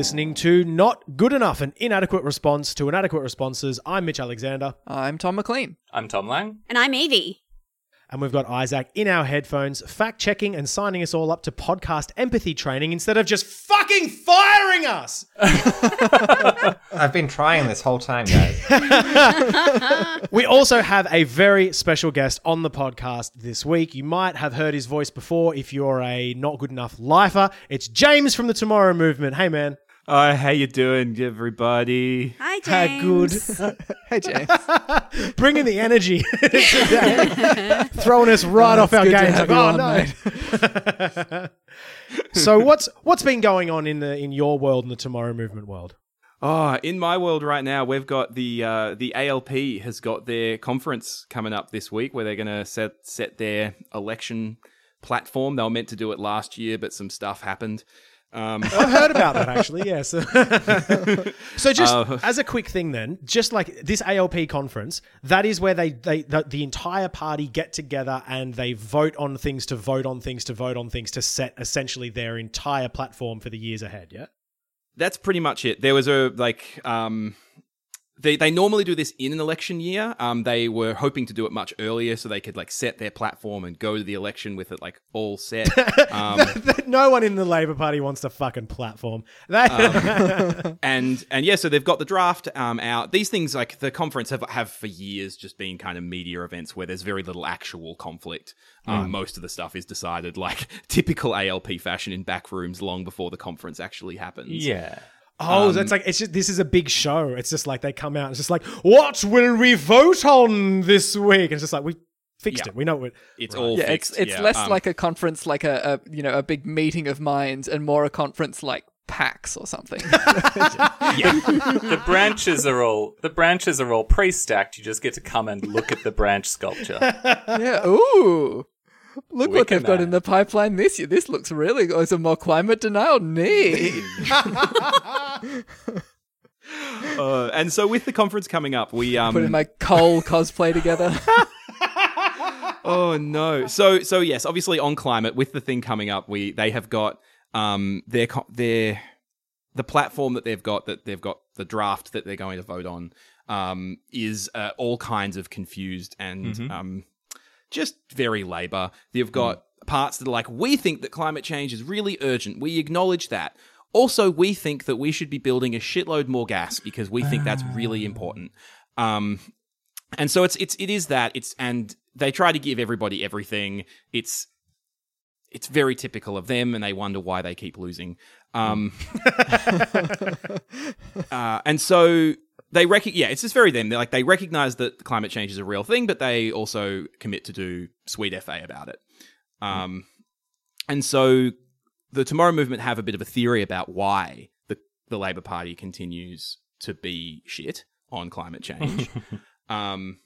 listening to Not Good Enough, an inadequate response to inadequate responses. I'm Mitch Alexander, I'm Tom McLean. I'm Tom Lang. And I'm Evie. and we've got Isaac in our headphones, fact checking and signing us all up to podcast empathy training instead of just fucking firing us. I've been trying this whole time, guys. We also have a very special guest on the podcast this week. You might have heard his voice before if you're a not good enough lifer. It's James from the Tomorrow Movement. Hey, man. Oh, how you doing, everybody? Hi, How James. good. Hey, James. Bringing the energy today. Throwing us right Oh, off our game. Like, oh, on, no. so what's what's been going on in the in your world and the Tomorrow Movement world? Oh, in my world right now, we've got the uh, the ALP has got their conference coming up this week where they're going to set set their election platform. They were meant to do it last year, but some stuff happened. Um, I heard about that actually. Yes. so just Uh, as a quick thing, then, just like this ALP conference, that is where they they the, the entire party get together and they vote on things to vote on things to vote on things to set essentially their entire platform for the years ahead. Yeah. that's pretty much it. There was a like um they they normally do this in an election year. Um they were hoping to do it much earlier so they could like set their platform and go to the election with it like all set. Um no one in the Labor Party wants to fucking platform. They, and and yeah, so they've got the draft um out. These things like the conference have have for years just been kind of media events where there's very little actual conflict. Um, Most of the stuff is decided like typical ALP fashion in back rooms long before the conference actually happens. Yeah. Oh, that's like it's just this is a big show. It's just like they come out. And it's just like, what will we vote on this week? And it's just like we fixed Yeah. it. We know it. It's all Yeah, fixed. it's it's yeah. less Um, like a conference, like a, a you know a big meeting of minds, and more a conference like PAX or something. Yeah, the branches are all the branches are all pre-stacked. You just get to come and look at the branch sculpture. yeah. Ooh. Look what they've got in the pipeline this year. This looks really good. Some more climate denial. Neat. uh, and so with the conference coming up, we um Putting my coal cosplay together. Oh no. So so yes, obviously on climate with the thing coming up, we they have got um their co- their the platform that they've got that they've got the draft that they're going to vote on um is uh, all kinds of confused and um just very labor. You've got parts that are like we think that climate change is really urgent. We acknowledge that. Also, we think that we should be building a shitload more gas because we think that's really important. Um, and so it's it's it is that it's and they try to give everybody everything. It's it's very typical of them, and they wonder why they keep losing. Um, uh, and so they rec- yeah, it's just very them. They're like they recognize that climate change is a real thing, but they also commit to do sweet fa about it. Um, and so the Tomorrow Movement have a bit of a theory about why the the Labor Party continues to be shit on climate change. um,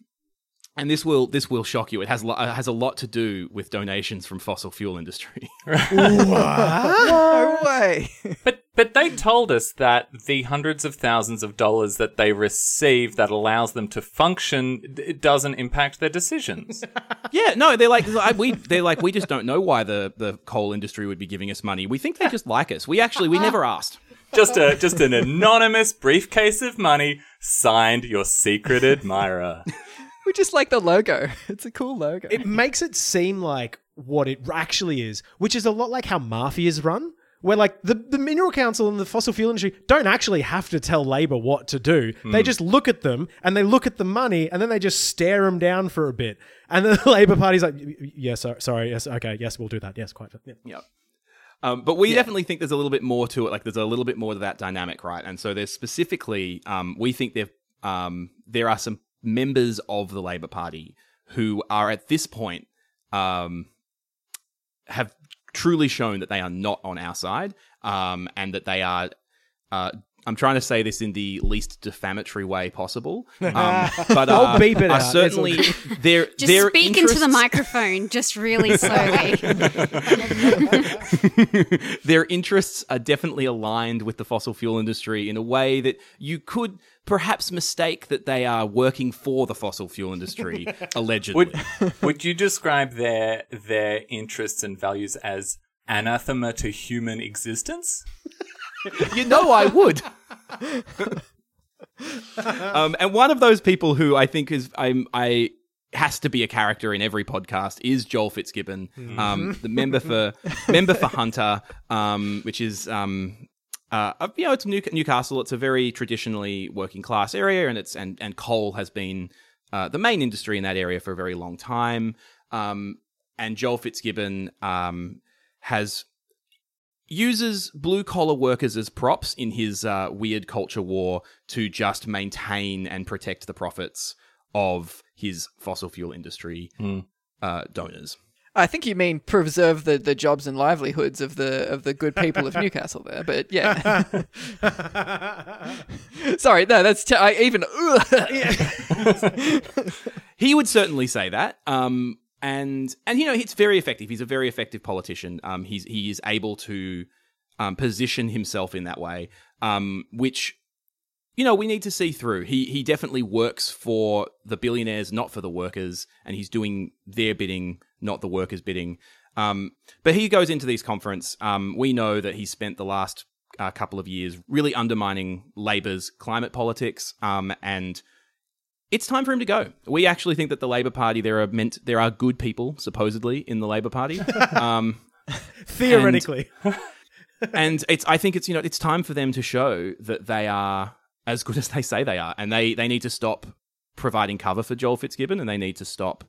and this will this will shock you. It has lo- uh, has a lot to do with donations from fossil fuel industry. no way. But but they told us that the hundreds of thousands of dollars that they receive that allows them to function it doesn't impact their decisions. yeah, no, they're like I- we they're like we just don't know why the the coal industry would be giving us money. We think they just like us. We actually we never asked. just a just an anonymous briefcase of money signed your secret admirer. We just like the logo. It's a cool logo. It makes it seem like what it actually is, which is a lot like how mafias run. Where like the, the mineral council and the fossil fuel industry don't actually have to tell Labor what to do. They just look at them and they look at the money and then they just stare them down for a bit. And the Labor Party's like, yes, sorry, sorry, yes, okay, yes, we'll do that. Yes, quite. Yeah. Yep. Um, but we definitely think there's a little bit more to it. Like there's a little bit more to that dynamic, right? And so there's specifically, um, we think there um, there are some members of the Labor Party who are at this point um, have truly shown that they are not on our side, um, and that they are. Uh, I'm trying to say this in the least defamatory way possible, um, but uh, I'll beep it are out. It's certainly their Just their speak into the microphone, just really slowly. their interests are definitely aligned with the fossil fuel industry in a way that you could perhaps mistake that they are working for the fossil fuel industry, allegedly. Would would you describe their their interests and values as anathema to human existence? you know I would. um, and one of those people who I think is I'm I has to be a character in every podcast is Joel Fitzgibbon, um, the member for member for Hunter, um, which is um, uh, you know it's New- Newcastle. It's a very traditionally working class area, and it's and and coal has been uh, the main industry in that area for a very long time. Um, and Joel Fitzgibbon um, has uses blue collar workers as props in his uh, weird culture war to just maintain and protect the profits of his fossil fuel industry uh, donors. I think you mean preserve the, the jobs and livelihoods of the of the good people of Newcastle there, but yeah. Sorry, no, that's t- I even. He would certainly say that. Um, and and you know it's very effective. He's a very effective politician. Um, he's he is able to um, position himself in that way, um, which you know we need to see through. He he definitely works for the billionaires, not for the workers, and he's doing their bidding, not the workers' bidding. Um, but he goes into these conference. Um, we know that he spent the last uh, couple of years really undermining Labor's climate politics, um, and it's time for him to go. We actually think that the Labor Party there are meant there are good people supposedly in the Labor Party. Um, Theoretically. and it's I think it's you know it's time for them to show that they are as good as they say they are, and they they need to stop providing cover for Joel Fitzgibbon, and they need to stop.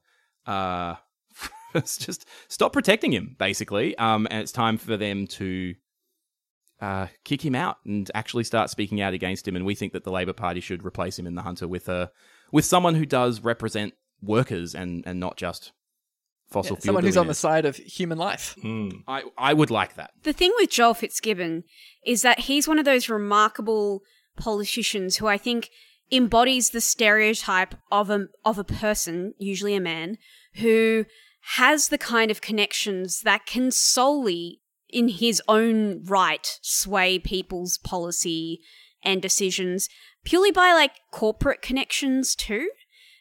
Uh, just stop protecting him, basically. Um, and it's time for them to uh, kick him out and actually start speaking out against him. And we think that the Labor Party should replace him in the Hunter with a with someone who does represent workers and and not just fossil fuel. Someone who's on the side of human life. I I would like that. The thing with Joel Fitzgibbon is that he's one of those remarkable politicians who I think embodies the stereotype of a of a person, usually a man, who has the kind of connections that can solely in his own right sway people's policy and decisions purely by like corporate connections too.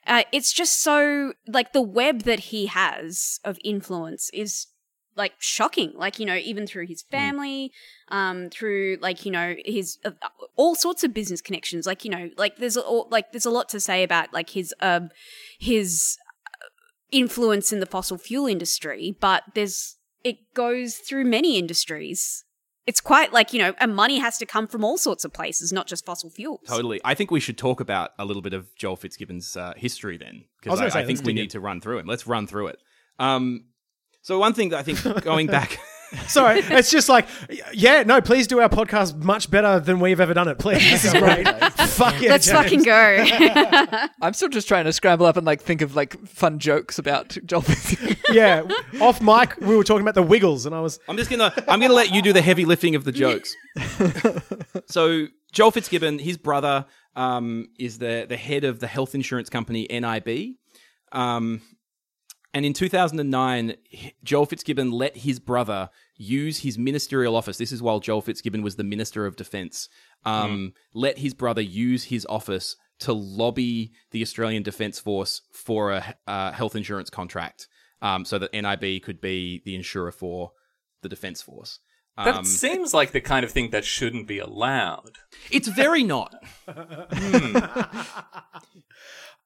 Uh, it's just so like the web that he has of influence is like shocking like you know even through his family um through like you know his uh, all sorts of business connections like you know like there's a, all, like there's a lot to say about like his um his uh, influence in the fossil fuel industry but there's it goes through many industries it's quite like you know and money has to come from all sorts of places not just fossil fuels Totally. I think we should talk about a little bit of Joel Fitzgibbon's uh, history then, because gonna I, I think we need to run through it. Let's run through it. Um, so one thing that I think going back, Sorry, it's just like, yeah, no, please do our podcast much better than we've ever done it. Please, this is great. Fuck yeah, let's James. fucking go I'm still just trying to scramble up and like think of like fun jokes about Joel Fitzgibbon. Yeah, off mic, we were talking about the Wiggles, and I was I'm just gonna I'm gonna let you do the heavy lifting of the jokes. so Joel Fitzgibbon, his brother, um, is the the head of the health insurance company NIB. Um, and in 2009, Joel Fitzgibbon let his brother use his ministerial office. This is while Joel Fitzgibbon was the Minister of Defense. Um, Let his brother use his office to lobby the Australian Defence Force for a uh, health insurance contract, um, so that NIB could be the insurer for the Defence Force. That Um, seems like the kind of thing that shouldn't be allowed. it's very not.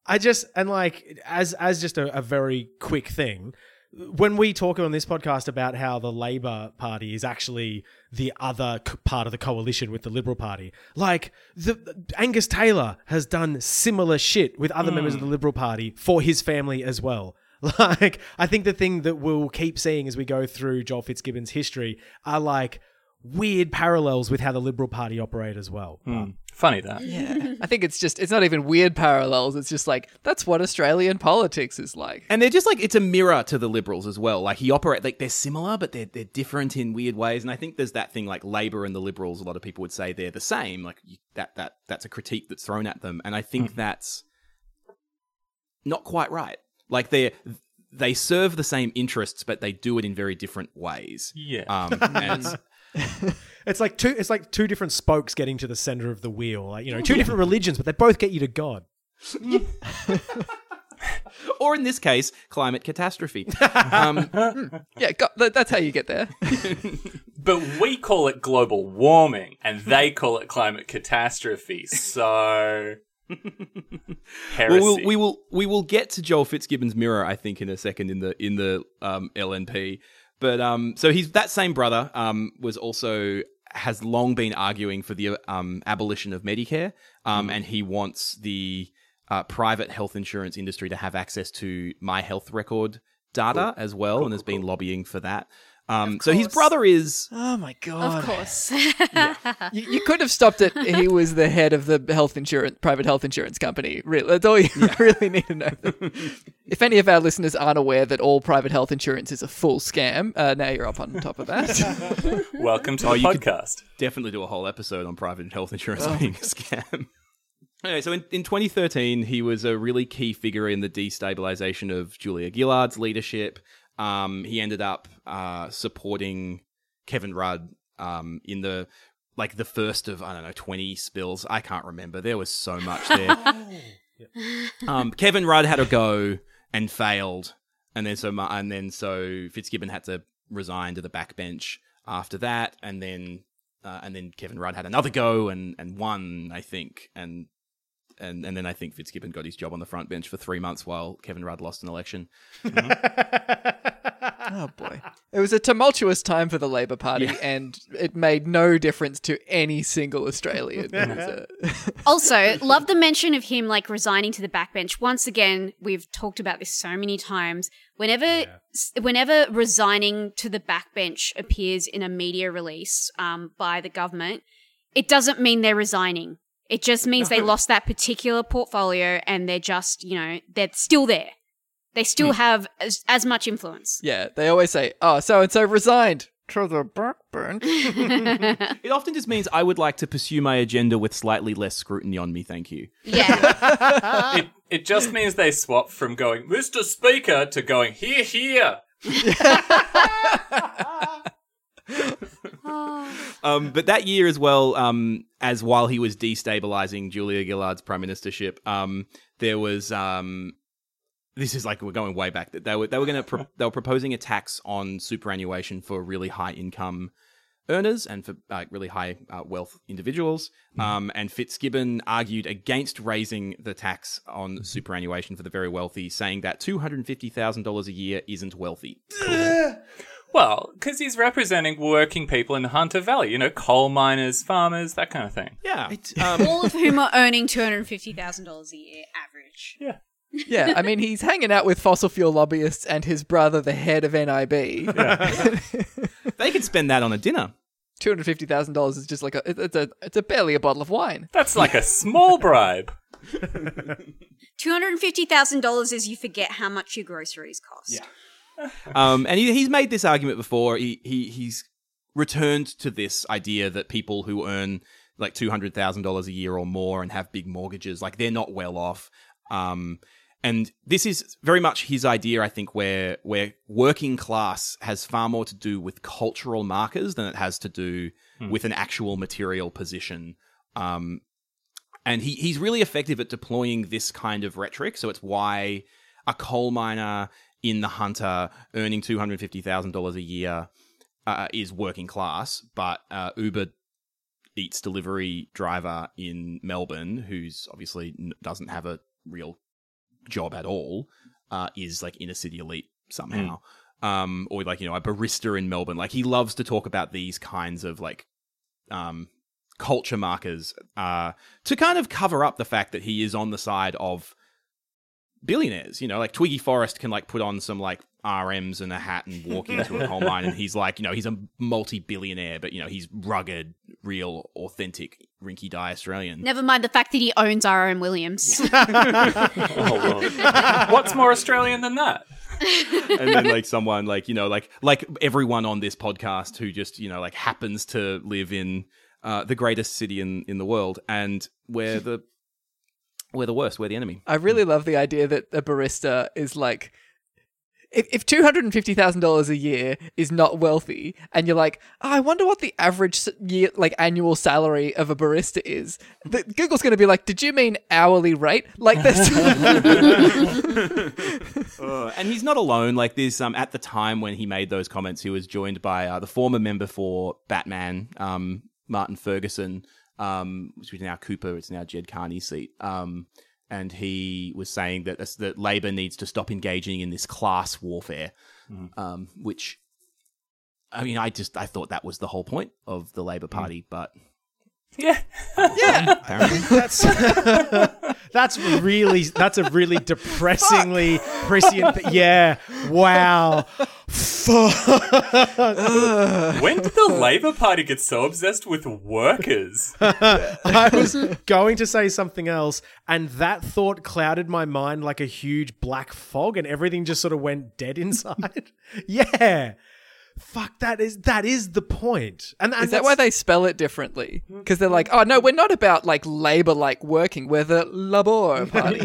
I just and like as as just a, a very quick thing. When we talk on this podcast about how the Labor Party is actually the other c- part of the coalition with the Liberal Party, like the Angus Taylor has done similar shit with other mm. members of the Liberal Party for his family as well. Like I think the thing that we'll keep seeing as we go through Joel Fitzgibbon's history are like weird parallels with how the Liberal Party operate as well. But- Funny that. yeah. I think it's just it's not even weird parallels. It's just like that's what Australian politics is like. And they're just like it's a mirror to the liberals as well. Like he operate like they're similar, but they're they're different in weird ways. And I think there's that thing like Labor and the liberals. A lot of people would say they're the same. Like that that that's a critique that's thrown at them, and I think that's not quite right. Like they're, they serve the same interests, but they do it in very different ways. Yeah. Um, and it's, It's like two. It's like two different spokes getting to the center of the wheel. Like you know, two different religions, but they both get you to God. or in this case, climate catastrophe. um, Yeah, go- that- that's how you get there. But we call it global warming, and they call it climate catastrophe. So, heresy. well, we'll, we will we will get to Joel Fitzgibbon's mirror, I think, in a second in the in the um, LNP. But um, so he's that same brother um, was also has long been arguing for the um, abolition of Medicare, um, and he wants the uh, private health insurance industry to have access to my health record data as well, and has been lobbying for that. Um, so his brother is Oh my god! Of course. You, you could have stopped it. He was the head of the health insurance, private health insurance company. Really, that's all you really need to know. if any of our listeners aren't aware that all private health insurance is a full scam, uh, now you're up on top of that. Welcome to Oh, the you podcast. definitely do a whole episode on private health insurance being a scam. Anyway, so in, in 2013, he was a really key figure in the destabilization of Julia Gillard's leadership. Um, he ended up uh, supporting Kevin Rudd um, in the like the first of I don't know 20 spills. I can't remember. There was so much there. um, Kevin Rudd had a go and failed, and then so and then so Fitzgibbon had to resign to the backbench after that, and then uh, and then Kevin Rudd had another go and and won, I think, and and and then I think Fitzgibbon got his job on the front bench for three months while Kevin Rudd lost an election. oh boy, it was a tumultuous time for the Labor Party, and it made no difference to any single Australian. A- also, love the mention of him like resigning to the backbench. Once again, we've talked about this so many times. Whenever, s- whenever resigning to the backbench appears in a media release um, by the government, it doesn't mean they're resigning. It just means they lost that particular portfolio and they're just, you know, they're still there. They still hmm. have as, as much influence. yeah, they always say, "Oh, so and so resigned to the backbench." It often just means I would like to pursue my agenda with slightly less scrutiny on me. Thank you. Yeah. It, it just means they swap from going, Mr. Speaker, to going, here, here. Um, but that year as well, um, as while he was destabilizing Julia Gillard's prime ministership, um, there was um, this is like we're going way back. That they were they were going to pro- they were proposing a tax on superannuation for really high income earners and for uh, really high uh, wealth individuals. Um, and Fitzgibbon argued against raising the tax on superannuation for the very wealthy, saying that two hundred and fifty thousand dollars a year isn't wealthy. Well, because he's representing working people in Hunter Valley, you know, coal miners, farmers, that kind of thing. Yeah. Um, All of whom are earning $250,000 a year average. Yeah. yeah, I mean, he's hanging out with fossil fuel lobbyists and his brother, the head of NIB. they could spend that on a dinner. Two hundred fifty thousand dollars is just like a it's a it's a barely a bottle of wine. That's like a small bribe. $250,000 is you forget how much your groceries cost. Yeah. Um, and he, he's made this argument before. He, he he's returned to this idea that people who earn like two hundred thousand dollars a year or more and have big mortgages, like they're not well off. Um, and this is very much his idea, I think, where where working class has far more to do with cultural markers than it has to do with an actual material position. Um, and he, he's really effective at deploying this kind of rhetoric. So it's why a coal miner in the Hunter earning two hundred fifty thousand dollars a year uh, is working class, but uh, Uber Eats delivery driver in Melbourne, who's obviously n- doesn't have a real job at all, uh, is like inner city elite somehow. Um, or like you know a barista in Melbourne. Like he loves to talk about these kinds of like um, culture markers uh, to kind of cover up the fact that he is on the side of billionaires. You know, like Twiggy Forrest can like put on some like RMs and a hat and walk into a coal mine, and he's like, you know, he's a multi-billionaire, but you know, he's rugged, real, authentic, rinky die Australian. Never mind the fact that he owns R.M. Williams. What's more Australian than that? and then like someone like you know like like everyone on this podcast who just you know like happens to live in uh, the greatest city in in the world and we're the we're the worst we're the enemy I really love the idea that a barista is like if, if two hundred and fifty thousand dollars a year is not wealthy, and you're like, oh, I wonder what the average year like annual salary of a barista is, the, Google's going to be like, did you mean hourly rate? Like this. Uh, and he's not alone. Like this, um, at the time when he made those comments, he was joined by uh, the former member for Batman, um, Martin Ferguson, um, which is now Cooper. It's now Ged Kearney's seat. Um, and he was saying that that Labor needs to stop engaging in this class warfare, um, which. I mean, I just I thought that was the whole point of the Labor Party, but Yeah. apparently That's that's really that's a really depressingly prescient. Th- yeah. Wow. When did the Labour Party get so obsessed with workers? I was going to say something else, and that thought clouded my mind like a huge black fog, and everything just sort of went dead inside. yeah. Fuck. That is that is the point. And, and Is that why they spell it differently? Because they're like, oh no, we're not about like labor like working. We're the labor party.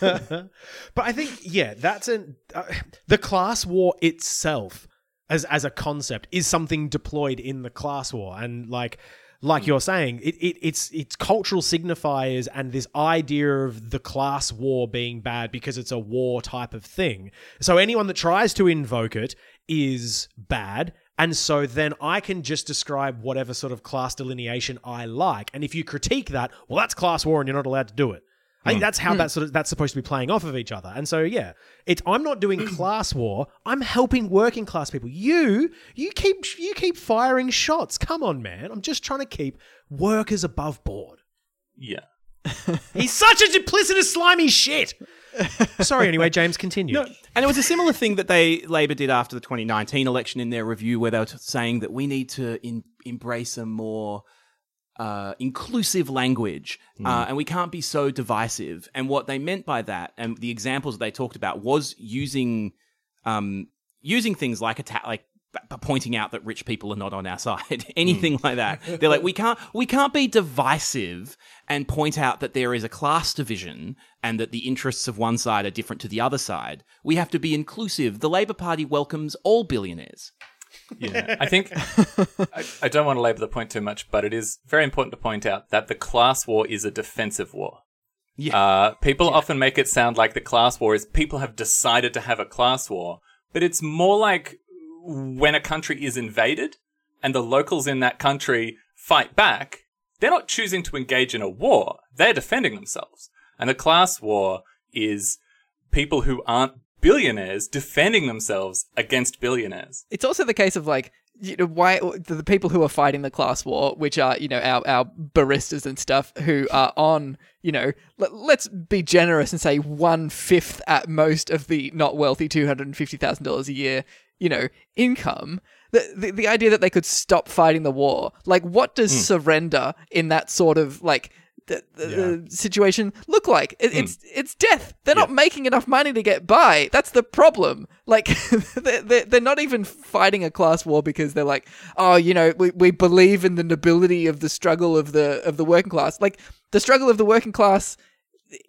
but I think yeah, that's an uh, the class war itself as as a concept is something deployed in the class war, and like like hmm. you're saying, it, it it's it's cultural signifiers and this idea of the class war being bad because it's a war type of thing. So anyone that tries to invoke it is bad. And so then I can just describe whatever sort of class delineation I like. And if you critique that, well, that's class war and you're not allowed to do it. I think that's how hmm. that's sort of that's supposed to be playing off of each other. And so yeah, it's I'm not doing hmm. class war. I'm helping working class people. You you keep you keep firing shots. Come on, man. I'm just trying to keep workers above board. Yeah. He's such a duplicitous, slimy shit. Sorry. Anyway, James, continue. And it was a similar thing that they Labor did after the 2019 election in their review, where they were t- saying that we need to in, embrace a more uh, inclusive language, uh, and we can't be so divisive. And what they meant by that, and the examples that they talked about, was using um, using things like atta- like pointing out that rich people are not on our side, anything like that. They're like, we can't we can't be divisive and point out that there is a class division and that the interests of one side are different to the other side. We have to be inclusive. The Labour Party welcomes all billionaires. Yeah. I think I, I don't want to labor the point too much, but it is very important to point out that the class war is a defensive war. Yeah. Uh, people often make it sound like the class war is people have decided to have a class war, but it's more like when a country is invaded and the locals in that country fight back, they're not choosing to engage in a war, they're defending themselves. And the class war is people who aren't billionaires defending themselves against billionaires. it's also the case of like you know why the, people who are fighting the class war which are you know our, our baristas and stuff who are on you know let, let's be generous and say one fifth at most of the not wealthy $250000 a year you know income the, the, the idea that they could stop fighting the war like what does hmm. surrender in that sort of like the, the, the situation look like. It, it's hmm. it's death. They're not making enough money to get by. That's the problem. Like they're, they're, they're not even fighting a class war because they're like oh you know we, we believe in the nobility of the struggle of the of the working class. Like the struggle of the working class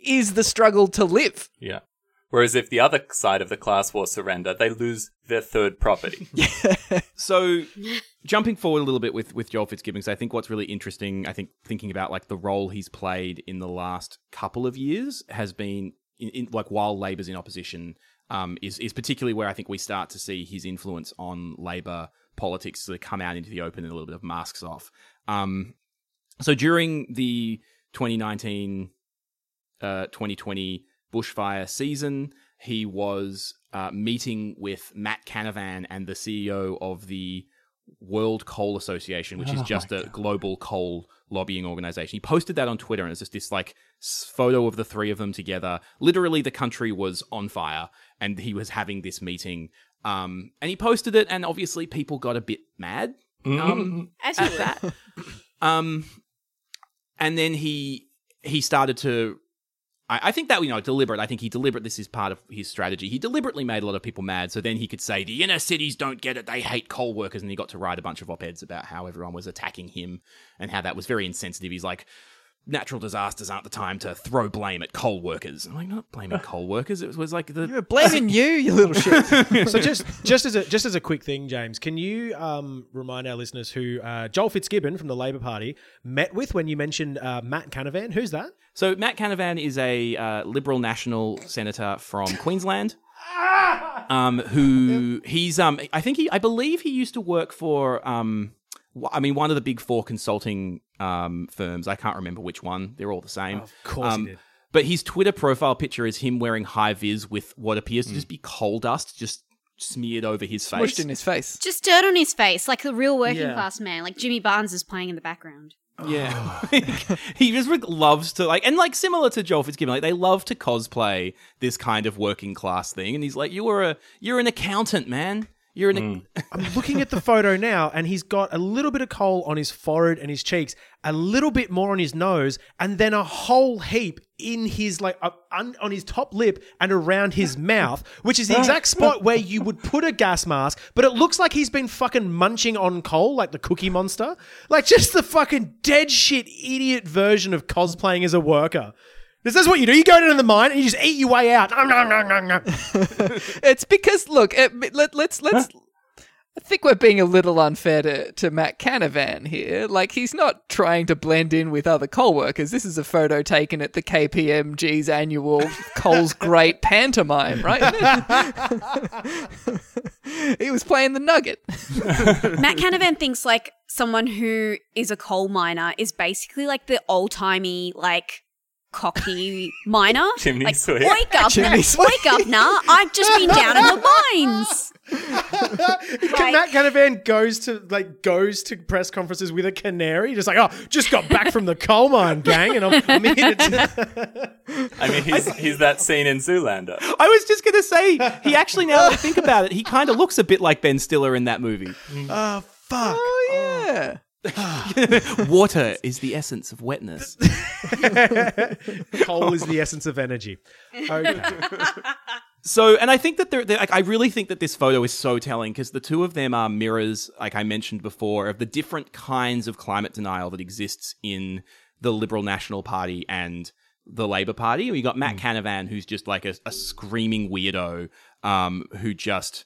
is the struggle to live. Yeah. Whereas if the other side of the class war surrender, they lose their third property. So, jumping forward a little bit with with Joel Fitzgibbons, I think what's really interesting, I think thinking about like the role he's played in the last couple of years has been in, in like while Labor's in opposition, um, is is particularly where I think we start to see his influence on Labor politics sort of come out into the open and a little bit of masks off. Um, so during the 2019 uh, 2020 bushfire season. He was uh, meeting with Matt Canavan and the CEO of the World Coal Association, which is just a global coal lobbying organization. He posted that on Twitter, and it's just this like photo of the three of them together. Literally, the country was on fire, and he was having this meeting. Um, and he posted it, and obviously, people got a bit mad. Um, As you at that. Um, and then he he started to. I, I think that you know deliberate. I think he deliberate. This is part of his strategy. He deliberately made a lot of people mad, so then he could say the inner cities don't get it. They hate coal workers, and he got to write a bunch of op eds about how everyone was attacking him and how that was very insensitive. He's like. Natural disasters aren't the time to throw blame at coal workers. I'm like, not blaming coal workers. It was like the We're blaming you, you little shit. so just just as a just as a quick thing, James, can you um, remind our listeners who uh, Joel Fitzgibbon from the Labor Party met with when you mentioned uh, Matt Canavan? Who's that? So Matt Canavan is a uh, Liberal national senator from Queensland. Um, who he's um, I think he, I believe he used to work for um, wh- I mean, one of the big four consulting um firms. I can't remember which one. They're all the same. Of course Um, he did. But his Twitter profile picture is him wearing high vis with what appears to just be coal dust just smeared over his face. Pushed in his face. Just dirt on his face, like a real working Yeah. class man, like Jimmy Barnes is playing in the background. Yeah, he just like, loves to like, and like similar to Joel Fitzgibbon, like they love to cosplay this kind of working class thing. And he's like, "You were a, you're an accountant, man. You're an." I'm looking at the photo now, and he's got a little bit of coal on his forehead and his cheeks, a little bit more on his nose, and then a whole heap in his like uh, un- on his top lip and around his mouth, which is the exact spot where you would put a gas mask. But it looks like he's been fucking munching on coal, like the Cookie Monster, like just the fucking dead shit idiot version of cosplaying as a worker. This is what you do. You go down to the mine and you just eat your way out. Nom, nom, nom, nom, nom. It's because look, it, let, let's let's. I think we're being a little unfair to, to Matt Canavan here. Like he's not trying to blend in with other coal workers. This is a photo taken at the KPMG's annual Coal's Great pantomime, right? he was playing the Nugget. Matt Canavan thinks like someone who is a coal miner is basically like the old timey like cocky miner. Chimney like, sweep. Wake up, Chimney now, sweep. wake up now! I've just been down in the mines. Like- Matt Canavan goes to like goes to press conferences with a canary, just like, oh, just got back from the coal mine, gang, and I'm, I'm here to. I mean, he's he's that scene in Zoolander. I was just gonna say he actually now that I think about it, he kind of looks a bit like Ben Stiller in that movie. oh fuck! Oh yeah. Water is the essence of wetness. Coal is the essence of energy. Okay. So, and I think that they're, they're like, I really think that this photo is so telling because the two of them are mirrors, like I mentioned before, of the different kinds of climate denial that exists in the Liberal National Party and the Labour Party. You got Matt Canavan, who's just like a, a screaming weirdo, um, who just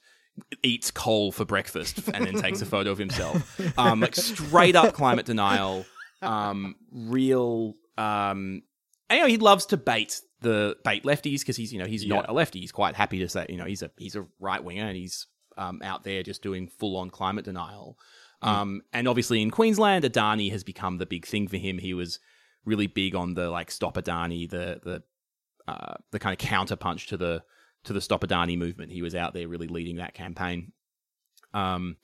eats coal for breakfast and then takes a photo of himself. Um, like straight up climate denial, um, real, um, and, you know, he loves to bait the bait lefties because he's you know he's not a lefty. He's quite happy to say you know he's a he's a right winger and he's um, out there just doing full on climate denial. Um, and obviously in Queensland, Adani has become the big thing for him. He was really big on the like stop Adani, the the uh, the kind of counterpunch to the to the stop Adani movement. He was out there really leading that campaign. Um,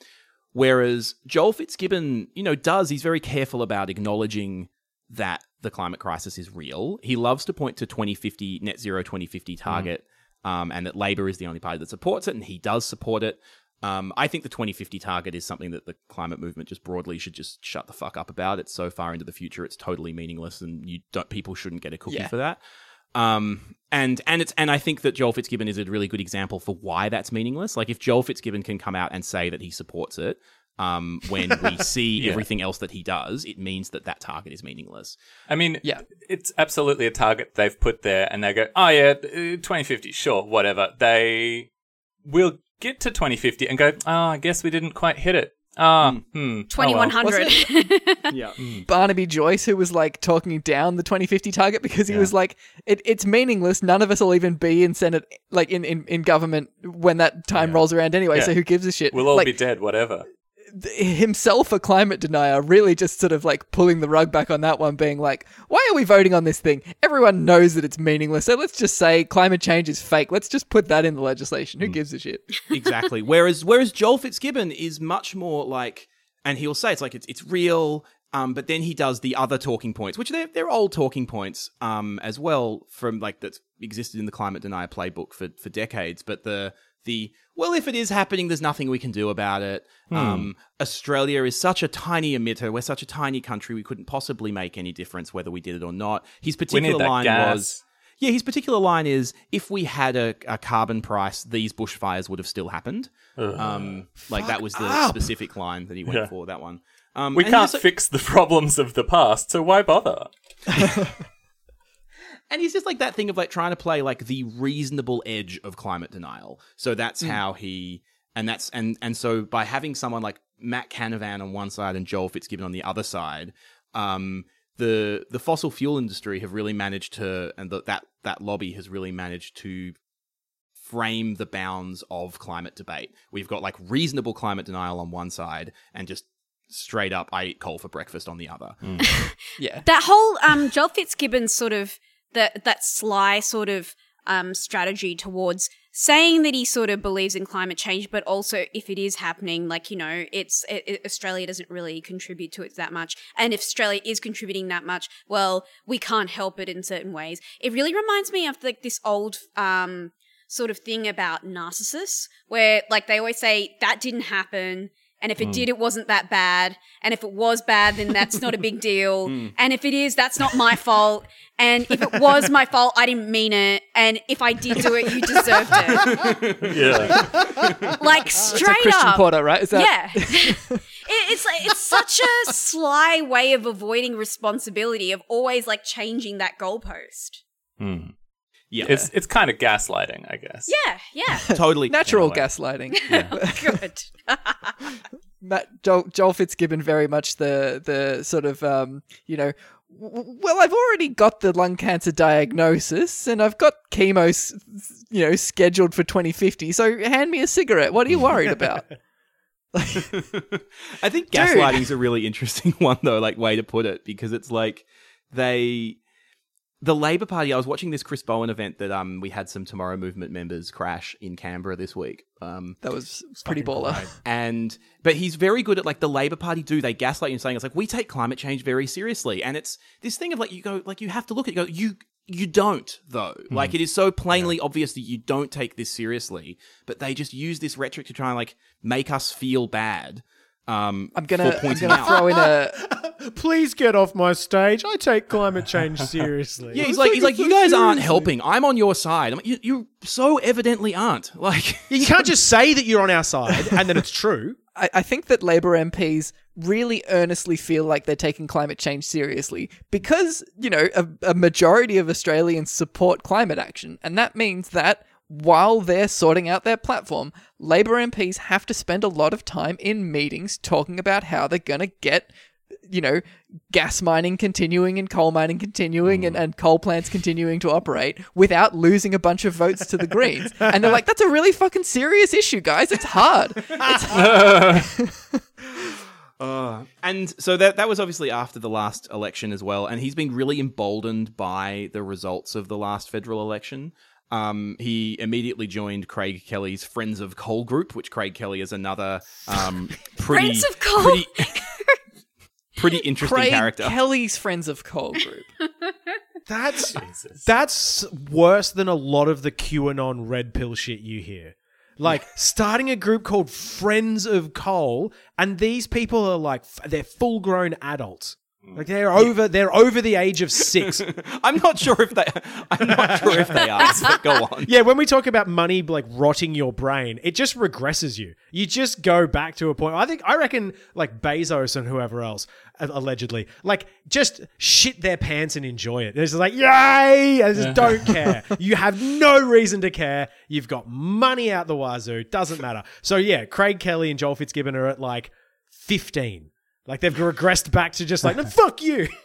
whereas Joel Fitzgibbon, you know, does he's very careful about acknowledging that the climate crisis is real. He loves to point to 2050 net zero 2050 target, um, and that Labor is the only party that supports it, and he does support it. Um, I think the 2050 target is something that the climate movement just broadly should just shut the fuck up about. It's so far into the future, it's totally meaningless, and you don't people shouldn't get a cookie Yeah. for that. Um, and and it's and I think that Joel Fitzgibbon is a really good example for why that's meaningless. Like if Joel Fitzgibbon can come out and say that he supports it, um, when we see Yeah. everything else that he does, it means that that target is meaningless. I mean, Yeah. it's absolutely a target they've put there, and they go, "Oh yeah, uh, 2050, sure, whatever." They will get to 2050 and go, "Oh, I guess we didn't quite hit it." Ah, hmm. Twenty one hundred. Yeah. Barnaby Joyce, who was like talking down the 2050 target because he was like, it, it's meaningless. None of us will even be in Senate, like in, in, in government when that time rolls around anyway. Yeah. So who gives a shit? We'll all like, be dead, whatever. Himself a climate denier, really just sort of like pulling the rug back on that one, being like, why are we voting on this thing? Everyone knows that it's meaningless. So let's just say climate change is fake. Let's just put that in the legislation. Who mm. gives a shit? exactly. Whereas whereas Joel Fitzgibbon is much more like, and he'll say it's like it's it's real. Um, but then he does the other talking points, which they're they're old talking points, um, as well from like that's existed in the climate denier playbook for for decades. But the the well, if it is happening, there's nothing we can do about it. Um, Australia is such a tiny emitter. We're such a tiny country. We couldn't possibly make any difference whether we did it or not. His particular line gas. was. Yeah, his particular line is if we had a, a carbon price, these bushfires would have still happened. Um, like that was the specific line that he went Yeah. for, that one. Um, We can't he's- fix the problems of the past, so why bother? and he's just like that thing of like trying to play like the reasonable edge of climate denial. So that's how he and that's and and so by having someone like Matt Canavan on one side and Joel Fitzgibbon on the other side, um, the the fossil fuel industry have really managed to and the, that that lobby has really managed to frame the bounds of climate debate. We've got like reasonable climate denial on one side and just straight up I eat coal for breakfast on the other. Yeah. that whole um, Joel Fitzgibbon's sort of that that sly sort of um, strategy towards saying that he sort of believes in climate change, but also if it is happening, like you know, it's it, it- Australia doesn't really contribute to it that much, and if Australia is contributing that much, well, we can't help it in certain ways. It really reminds me of like this old. Um, sort of thing about narcissists where like they always say that didn't happen and if it did it wasn't that bad. And if it was bad then that's not a big deal. And if it is that's not my fault. And if it was my fault i didn't mean it. And if i did do it you deserved it. Yeah. like straight Christian up. Porter, right? Is that yeah. It, it's like it's such a sly way of avoiding responsibility of always like changing that goalpost. Hmm. Yeah. It's it's kind of gaslighting, I guess. yeah yeah. Totally. Natural In a gaslighting? good. Matt Joel, Joel Fitzgibbon very much the the sort of um, you know well I've already got the lung cancer diagnosis and I've got chemo you know scheduled for 2050 so hand me a cigarette. What are you worried about? I think gaslighting is a really interesting one though, like way to put it, because it's like they the Labour Party, I was watching this Chris Bowen event that um we had some Tomorrow Movement members crash in Canberra this week. Um that was pretty baller. and but he's very good at like the Labour Party do they gaslight you saying it's like we take climate change very seriously. And it's this thing of like you go like you have to look at it, you go you you don't though. Like it is so plainly obvious that you don't take this seriously but they just use this rhetoric to try and like make us feel bad um I'm gonna for I'm gonna out throw in a Please get off my stage. I take climate change seriously. yeah, he's like, he's like, you guys aren't helping. I'm on your side. I'm like, you, you so evidently aren't. Like, you can't just say that you're on our side and then it's true. I, I think that Labour MPs really earnestly feel like they're taking climate change seriously because, you know, a, a majority of Australians support climate action. And that means that while they're sorting out their platform, Labour MPs have to spend a lot of time in meetings talking about how they're going to get. You know, gas mining continuing and coal mining continuing and, and coal plants continuing to operate without losing a bunch of votes to the Greens. And they're like, that's a really fucking serious issue, guys. It's hard. Uh, and so that that was obviously after the last election as well, and he's been really emboldened by the results of the last federal election. Um, he immediately joined Craig Kelly's Friends of Coal group, which Craig Kelly is another um, pretty Friends of Coal. pretty, pretty interesting Craig character. Kelly's Friends of Coal group. That's Jesus. that's worse than a lot of the QAnon red pill shit you hear. Like starting a group called Friends of Coal, and these people are like f- they're full grown adults. Like they're over they're over the age of six. I'm not sure if they. I'm not sure if they are. But go on. Yeah, when we talk about money like rotting your brain, it just regresses you. You just go back to a point. I think I reckon like Bezos and whoever else allegedly like just shit their pants and enjoy it. It's just like yay, I just don't care. You have no reason to care. You've got money out the wazoo. Doesn't matter. So yeah, Craig Kelly and Joel Fitzgibbon are at like fifteen. Like they've regressed back to just like no, fuck you.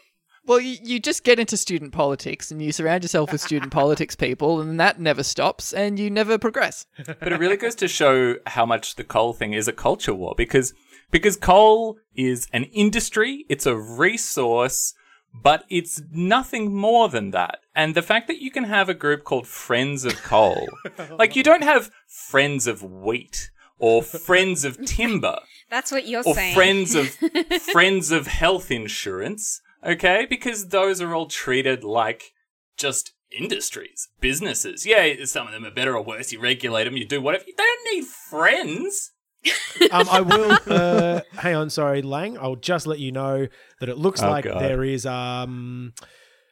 Well, you, you just get into student politics and you surround yourself with student politics people, and that never stops, and you never progress. but it really goes to show how much the coal thing is a culture war because because coal is an industry, it's a resource, but it's nothing more than that. And the fact that you can have a group called Friends of Coal, like you don't have Friends of Wheat or Friends of Timber That's what you're or saying. Friends of Friends of Health Insurance, okay? Because those are all treated like just industries, businesses. Yeah, some of them are better or worse. You regulate them, you do whatever. They don't need friends. um, I will. Uh, hang on, sorry, Lang. I'll just let you know that it looks Oh, like God. there is um,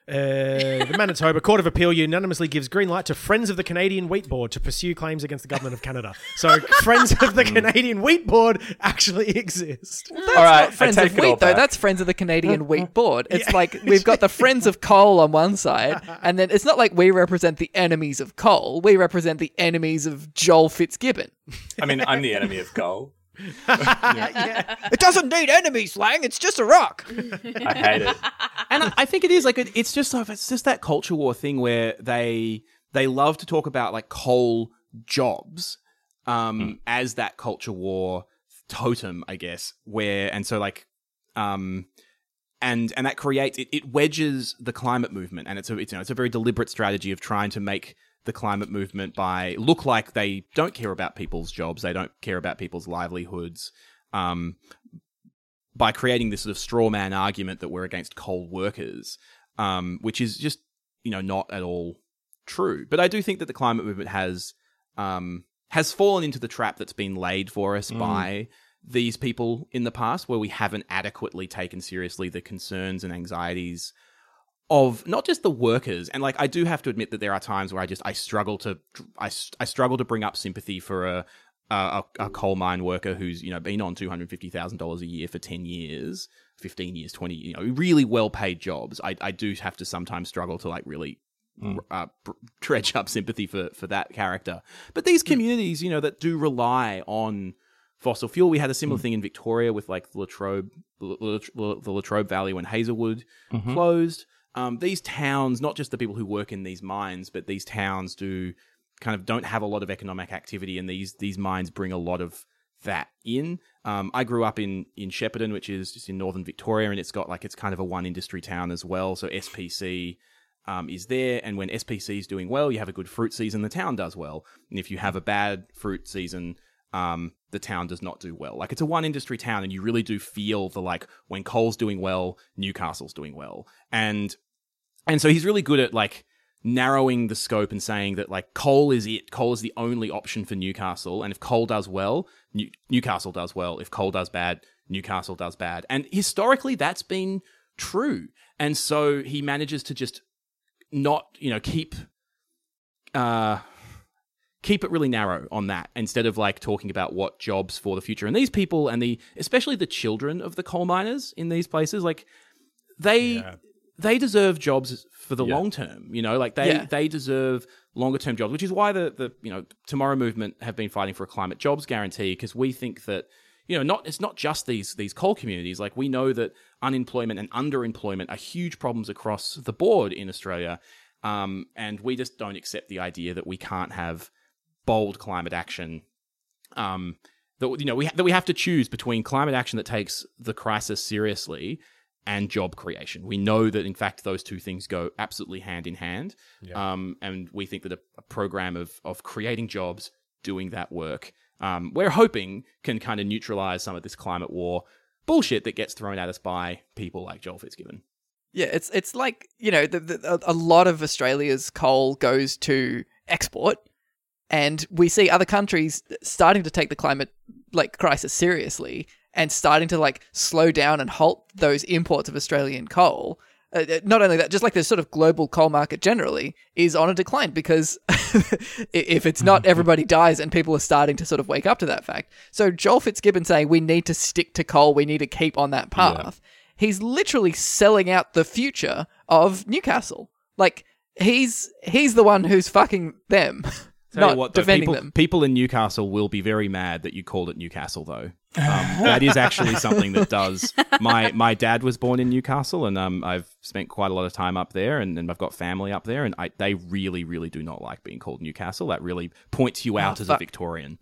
Uh, the Manitoba Court of Appeal unanimously gives green light to Friends of the Canadian Wheat Board to pursue claims against the government of Canada. So, Friends of the Canadian Wheat Board actually exist. All right, I Friends take of it all Wheat, though, that's Friends of the Canadian Wheat Board. It's like we've got the Friends of Coal on one side, and then it's not like we represent the enemies of coal. We represent the enemies of Joel Fitzgibbon. I mean, I'm the enemy of coal. It doesn't need enemies, Lang. It's just a rock. I hate it. And I, I think it is like it, it's just it's just that culture war thing where they they love to talk about like coal jobs um as that culture war totem i guess where and so like um and and that creates it, it wedges the climate movement. And it's a it's, you know, it's a very deliberate strategy of trying to make the climate movement by look like they don't care about people's jobs they don't care about people's livelihoods um by creating this sort of straw man argument that we're against coal workers, um, which is just you know not at all true. But I do think that the climate movement has um, has fallen into the trap that's been laid for us by these people in the past, where we haven't adequately taken seriously the concerns and anxieties of not just the workers and like i do have to admit that there are times where i just i struggle to i, I struggle to bring up sympathy for a a, a coal mine worker who's you know been on two hundred fifty thousand dollars a year for ten years, fifteen years, twenty, you know, really well paid jobs. I I do have to sometimes struggle to like really uh, br- dredge up sympathy for for that character. But these communities, you know, that do rely on fossil fuel, we had a similar thing in Victoria with like the Latrobe, the La- the Latrobe Valley when Hazelwood closed. Um, these towns, not just the people who work in these mines, but these towns do kind of don't have a lot of economic activity, and these these mines bring a lot of that in. Um, I grew up in in Shepparton, which is just in northern Victoria, and it's got like it's kind of a one industry town as well. So SPC um, is there, and when SPC is doing well, you have a good fruit season, the town does well, and if you have a bad fruit season. Um, the town does not do well. Like it's a one industry town, and you really do feel the like when coal's doing well, Newcastle's doing well, and and so he's really good at like narrowing the scope and saying that like coal is it. Coal is the only option for Newcastle, and if coal does well, New- Newcastle does well. If coal does bad, Newcastle does bad. And historically, that's been true. And so he manages to just not, you know, keep uh keep it really narrow on that instead of like talking about what jobs for the future. And these people and the especially the children of the coal miners in these places, like they they deserve jobs for the long term. You know, like they Yeah. they deserve longer term jobs, which is why the the you know Tomorrow Movement have been fighting for a climate jobs guarantee because we think that you know not it's not just these these coal communities. Like we know that unemployment and underemployment are huge problems across the board in Australia, um, and we just don't accept the idea that we can't have bold climate action um, that you know we that we have to choose between climate action that takes the crisis seriously and job creation. We know that in fact those two things go absolutely hand in hand, um, and we think that a, a program of of creating jobs, doing that work, um, we're hoping can kind of neutralize some of this climate war bullshit that gets thrown at us by people like Joel Fitzgibbon. Yeah, it's it's like you know, the, the, a a lot of Australia's coal goes to export, and we see other countries starting to take the climate like crisis seriously and starting to like slow down and halt those imports of Australian coal. Uh, uh, not only that, just like the sort of global coal market generally is on a decline because if it's not, everybody dies, and people are starting to sort of wake up to that fact. So Joel Fitzgibbon saying we need to stick to coal, we need to keep on that path. He's literally selling out the future of Newcastle. Like he's he's the one who's fucking them, Tell not what, though, defending people, them. People in Newcastle will be very mad that you called it Newcastle, though. Um, that is actually something that does. My my dad was born in Newcastle, and um, I've spent quite a lot of time up there, and, and I've got family up there, and I, they really, really do not like being called Newcastle. That really points you out as a. Victorian.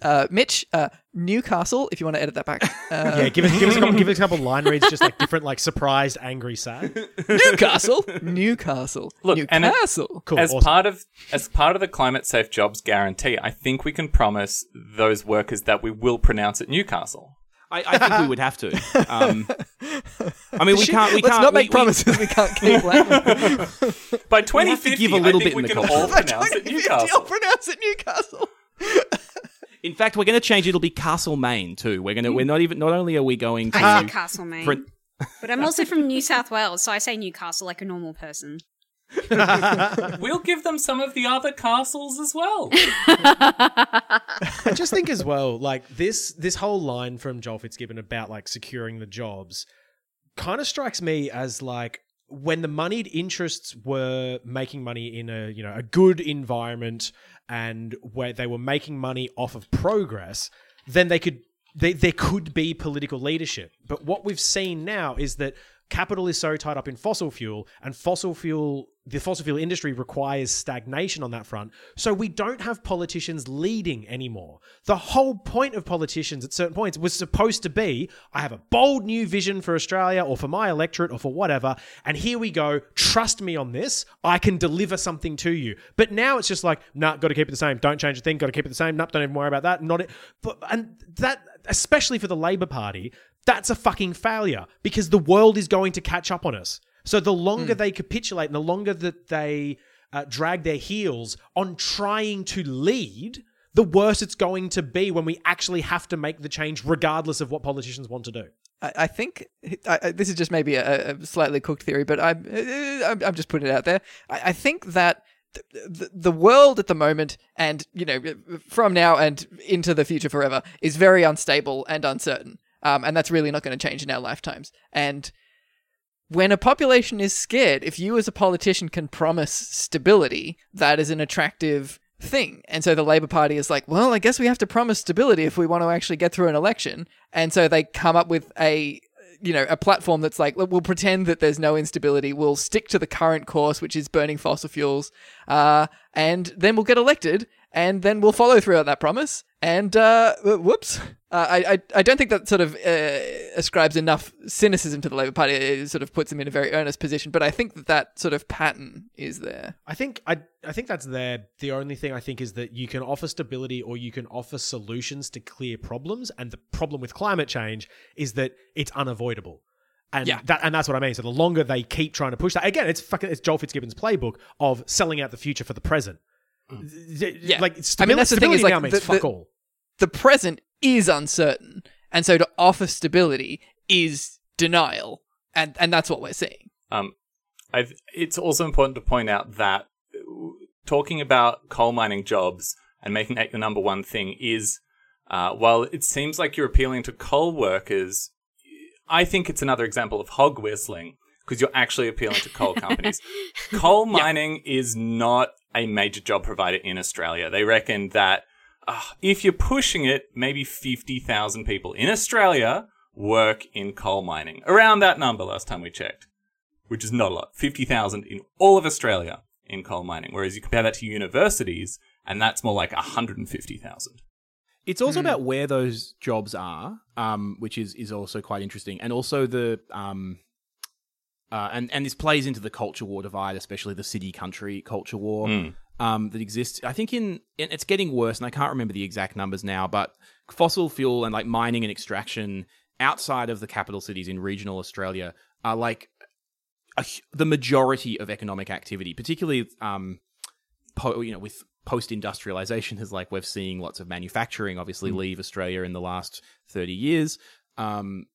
Uh, Mitch, uh, Newcastle, if you want to edit that back. Uh, Yeah, give us give us a couple, give us a couple line reads, just like different, like surprised, angry, sad. Newcastle, Newcastle, Look, and it- Newcastle. Cool. as awesome. part of as part of the climate safe jobs guarantee, I think we can promise those workers that we will pronounce it Newcastle. I, I think we would have to. Um, I mean, we can't. We Let's can't. not we- make promises we, can't keep. Lang. By have to 2050, give a little I think bit in we the can culture. all pronounce it Newcastle. I'll pronounce it Newcastle. We, in fact, we're going to change. it. It'll be Castlemaine too. We're going to. We're not even. Not only are we going to. I said Castlemaine. print- But I'm also from New South Wales, so I say Newcastle like a normal person. We'll give them some of the other castles as well. I just think as well, like this this whole line from Joel Fitzgibbon about like securing the jobs kind of strikes me as like when the moneyed interests were making money in a you know a good environment and where they were making money off of progress, then they could they, there could be political leadership. But what we've seen now is that capital is so tied up in fossil fuel and fossil fuel the fossil fuel industry requires stagnation on that front. So we don't have politicians leading anymore. The whole point of politicians at certain points was supposed to be i have a bold new vision for australia or for my electorate or for whatever and here we go. Trust me on this. I can deliver something to you. But now it's just like nah got to keep it the same. Don't change a thing. Got to keep it the same. Nah, don't even worry about that. Not it but and that especially for the labor party that's a fucking failure because the world is going to catch up on us. So the longer they capitulate and the longer that they uh, drag their heels on trying to lead, the worse it's going to be when we actually have to make the change, regardless of what politicians want to do. I, I think I, this is just maybe a, a slightly cooked theory, but I'm uh, I'm, I'm just putting it out there. I, I think that the, the, the world at the moment, and you know, from now and into the future forever, is very unstable and uncertain, um, and that's really not going to change in our lifetimes. And when a population is scared, if you as a politician can promise stability, that is an attractive thing. And so the Labour Party is like, well, I guess we have to promise stability if we want to actually get through an election. And so they come up with a you know, a platform that's like, we'll pretend that there's no instability. We'll stick to the current course, which is burning fossil fuels, uh, and then we'll get elected, and then we'll follow through on that promise. And uh, whoops, uh, I, I I don't think that sort of uh, ascribes enough cynicism to the Labour Party. It sort of puts them in a very earnest position. But I think that that sort of pattern is there. I think I I think that's there. The only thing I think is that you can offer stability or you can offer solutions to clear problems, and the problem with climate change is that it's unavoidable. And Yeah. that and that's what I mean. So the longer they keep trying to push that, again, it's fucking it's Joel Fitzgibbon's playbook of selling out the future for the present. Yeah. like I mean, stability, that's the thing is, stability like, now means the- fuck the- all. The present is uncertain, and so to offer stability is denial, and and that's what we're seeing. Um, I've, it's also important to point out that uh, talking about coal mining jobs and making that your number one thing is, uh, while it seems like you're appealing to coal workers, I think it's another example of hog whistling because you're actually appealing to coal companies. coal mining is not a major job provider in Australia. They reckon that uh, if you're pushing it, maybe 50,000 people in Australia work in coal mining. Around that number last time we checked which is not a lot. 50,000 in all of Australia in coal mining. Whereas you compare that to universities, and that's more like 150,000. It's also about where those jobs are, um, which is is also quite interesting, and also the um, uh, and and this plays into the culture war divide, especially the city country culture war Mm. um, that exists. I think in it's getting worse, and I can't remember the exact numbers now, but fossil fuel and like mining and extraction outside of the capital cities in regional Australia are like a, the majority of economic activity, particularly um, po- you know, with post industrialization, is like we're seeing lots of manufacturing obviously leave Australia in the last 30 years. Um,